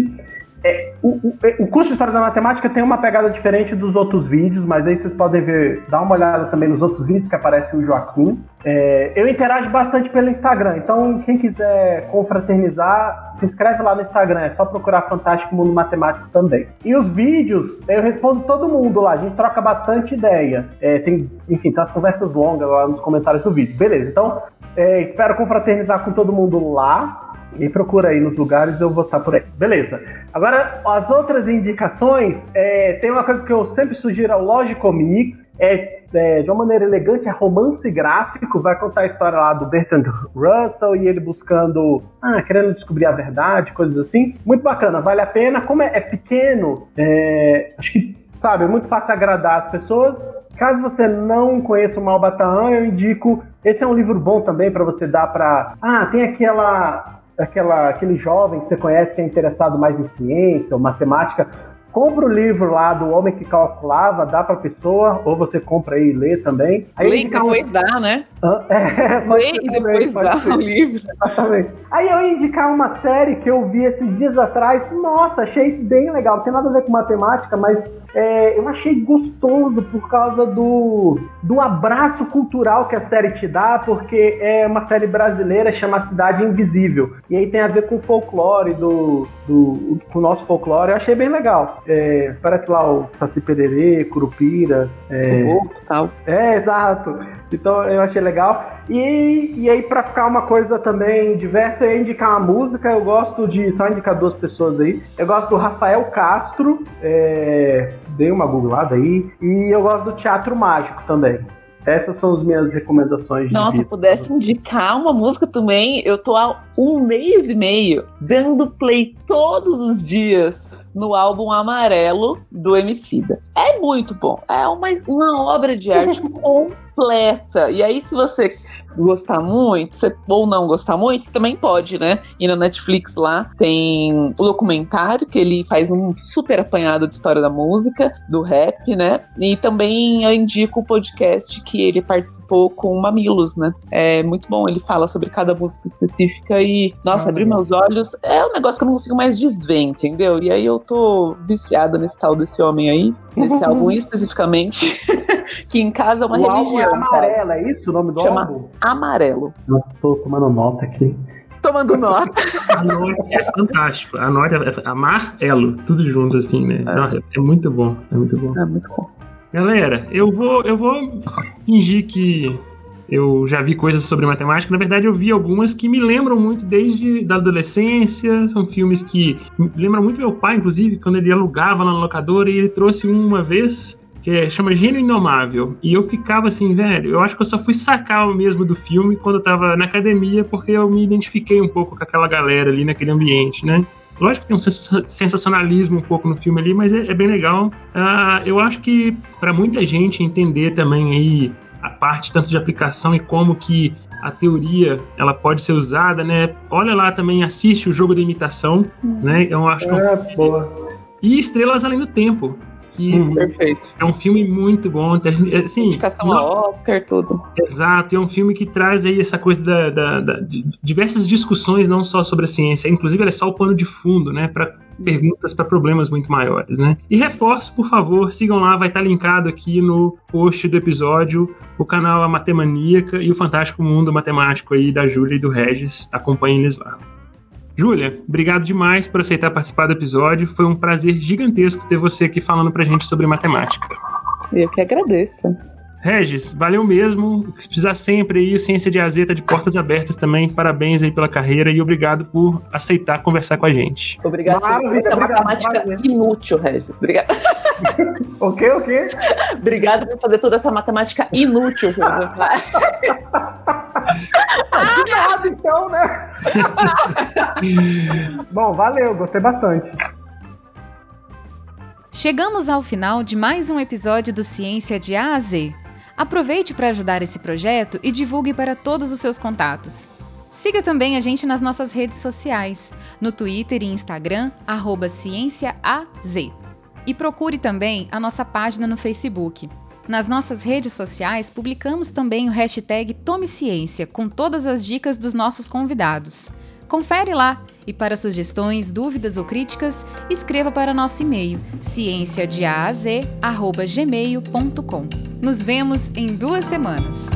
É, o, o, o, curso de História da Matemática tem uma pegada diferente dos outros vídeos, mas aí vocês podem ver, dar uma olhada também nos outros vídeos que aparece o Joaquim. É, eu interajo bastante pelo Instagram, então quem quiser confraternizar, se inscreve lá no Instagram, é só procurar Fantástico Mundo Matemático também. E os vídeos, eu respondo todo mundo lá, a gente troca bastante ideia. É, tem, enfim, tem as conversas longas lá nos comentários do vídeo. Beleza, então é, espero confraternizar com todo mundo lá. E procura aí nos lugares, eu vou estar por aí. Beleza. Agora, as outras indicações, é, tem uma coisa que eu sempre sugiro ao Logico Mix, é, é, de uma maneira elegante, é romance gráfico, vai contar a história lá do Bertrand Russell e ele buscando, ah, querendo descobrir a verdade, coisas assim. Muito bacana, vale a pena. Como é, é pequeno, é, acho que, sabe, é muito fácil agradar as pessoas. Caso você não conheça o Malbataan, eu indico. Esse é um livro bom também para você dar para. Ah, tem aquela aquela, aquele jovem que você conhece que é interessado mais em ciência ou matemática, compra o livro lá do Homem que Calculava, dá pra pessoa, ou você compra aí e lê também. Aí lê e depois dá, né? É, lê e depois dá o livro. Exatamente. Aí eu ia indicar uma série que eu vi esses dias atrás, nossa, achei bem legal, não tem nada a ver com matemática, mas é, eu achei gostoso por causa do, do abraço cultural que a série te dá, porque é uma série brasileira chamada Cidade Invisível. E aí tem a ver com o folclore do, do, com o nosso folclore. Eu achei bem legal. É, parece lá o Saci Pererê, Curupira. É, o tal. É, exato. Então eu achei legal. E, e aí, para ficar uma coisa também diversa, eu ia indicar uma música. Eu gosto de. Só indicar duas pessoas aí. Eu gosto do Rafael Castro. É, dei uma googlada aí. E eu gosto do Teatro Mágico também. Essas são as minhas recomendações. Nossa, se pudesse indicar uma música também, eu tô há um mês e meio dando play todos os dias no álbum Amarelo do Emicida. É muito bom. É uma, uma obra de arte completa. E aí, se você gostar muito, você, ou não gostar muito, você também pode, né? E na Netflix lá tem o documentário, que ele faz um super apanhado de história da música, do rap, né? E também eu indico o podcast que ele participou com o Mamilos, né? É muito bom, ele fala sobre cada música específica e, nossa, ah, abriu meus olhos. É um negócio que eu não consigo mais desver, entendeu? E aí eu tô viciada nesse tal desse homem aí, nesse álbum especificamente, que em casa é uma o religião. É amarela, é isso o nome do Chama álbum? amarelo. Eu tô tomando nota aqui. Tomando nota. Anote é fantástico. Anote é amarelo, tudo junto assim, né? É. Não, é muito bom, é muito bom. É muito bom. Galera, eu vou, eu vou fingir que eu já vi coisas sobre matemática. Na verdade, eu vi algumas que me lembram muito desde da adolescência. São filmes que lembram muito meu pai, inclusive, quando ele alugava lá na locadora e ele trouxe um uma vez que chama Gênio Indomável. E eu ficava assim, velho, eu acho que eu só fui sacar o mesmo do filme quando eu tava na academia, porque eu me identifiquei um pouco com aquela galera ali naquele ambiente, né? Lógico que tem um sensacionalismo um pouco no filme ali, mas é, é bem legal. Uh, eu acho que para muita gente entender também aí a parte tanto de aplicação e como que a teoria ela pode ser usada, né? Olha lá também, assiste o jogo da imitação, né? Eu acho que é, um... é boa. E Estrelas Além do Tempo, que uhum. Perfeito. é um filme muito bom. Assim, Indicação não... a Oscar, tudo. Exato, é um filme que traz aí essa coisa da, da, da de diversas discussões, não só sobre a ciência, inclusive ele é só o pano de fundo, né, para perguntas para problemas muito maiores, né? E reforço, por favor, sigam lá, vai estar tá linkado aqui no post do episódio o canal A Matemaníaca e o Fantástico Mundo Matemático aí da Júlia e do Regis, acompanhem eles lá. Júlia, obrigado demais por aceitar participar do episódio. Foi um prazer gigantesco ter você aqui falando pra gente sobre matemática. Eu que agradeço. Regis, valeu mesmo. Se precisar sempre aí, Ciência de Azeta de portas abertas também. Parabéns aí pela carreira e obrigado por aceitar conversar com a gente. Obrigado por essa matemática inútil, Regis. Obrigado. o quê, o quê? Obrigado por fazer toda essa matemática inútil, Regis. ah, nada, então, né? Bom, valeu, gostei bastante. Chegamos ao final de mais um episódio do Ciência de A a Z. Aproveite para ajudar esse projeto e divulgue para todos os seus contatos. Siga também a gente nas nossas redes sociais, no Twitter e Instagram, CiênciaAZ. E procure também a nossa página no Facebook. Nas nossas redes sociais, publicamos também o hashtag Tome Ciência, com todas as dicas dos nossos convidados. Confere lá! E para sugestões, dúvidas ou críticas, escreva para nosso e-mail ciênciadeaz@gmail.com. Nos vemos em duas semanas.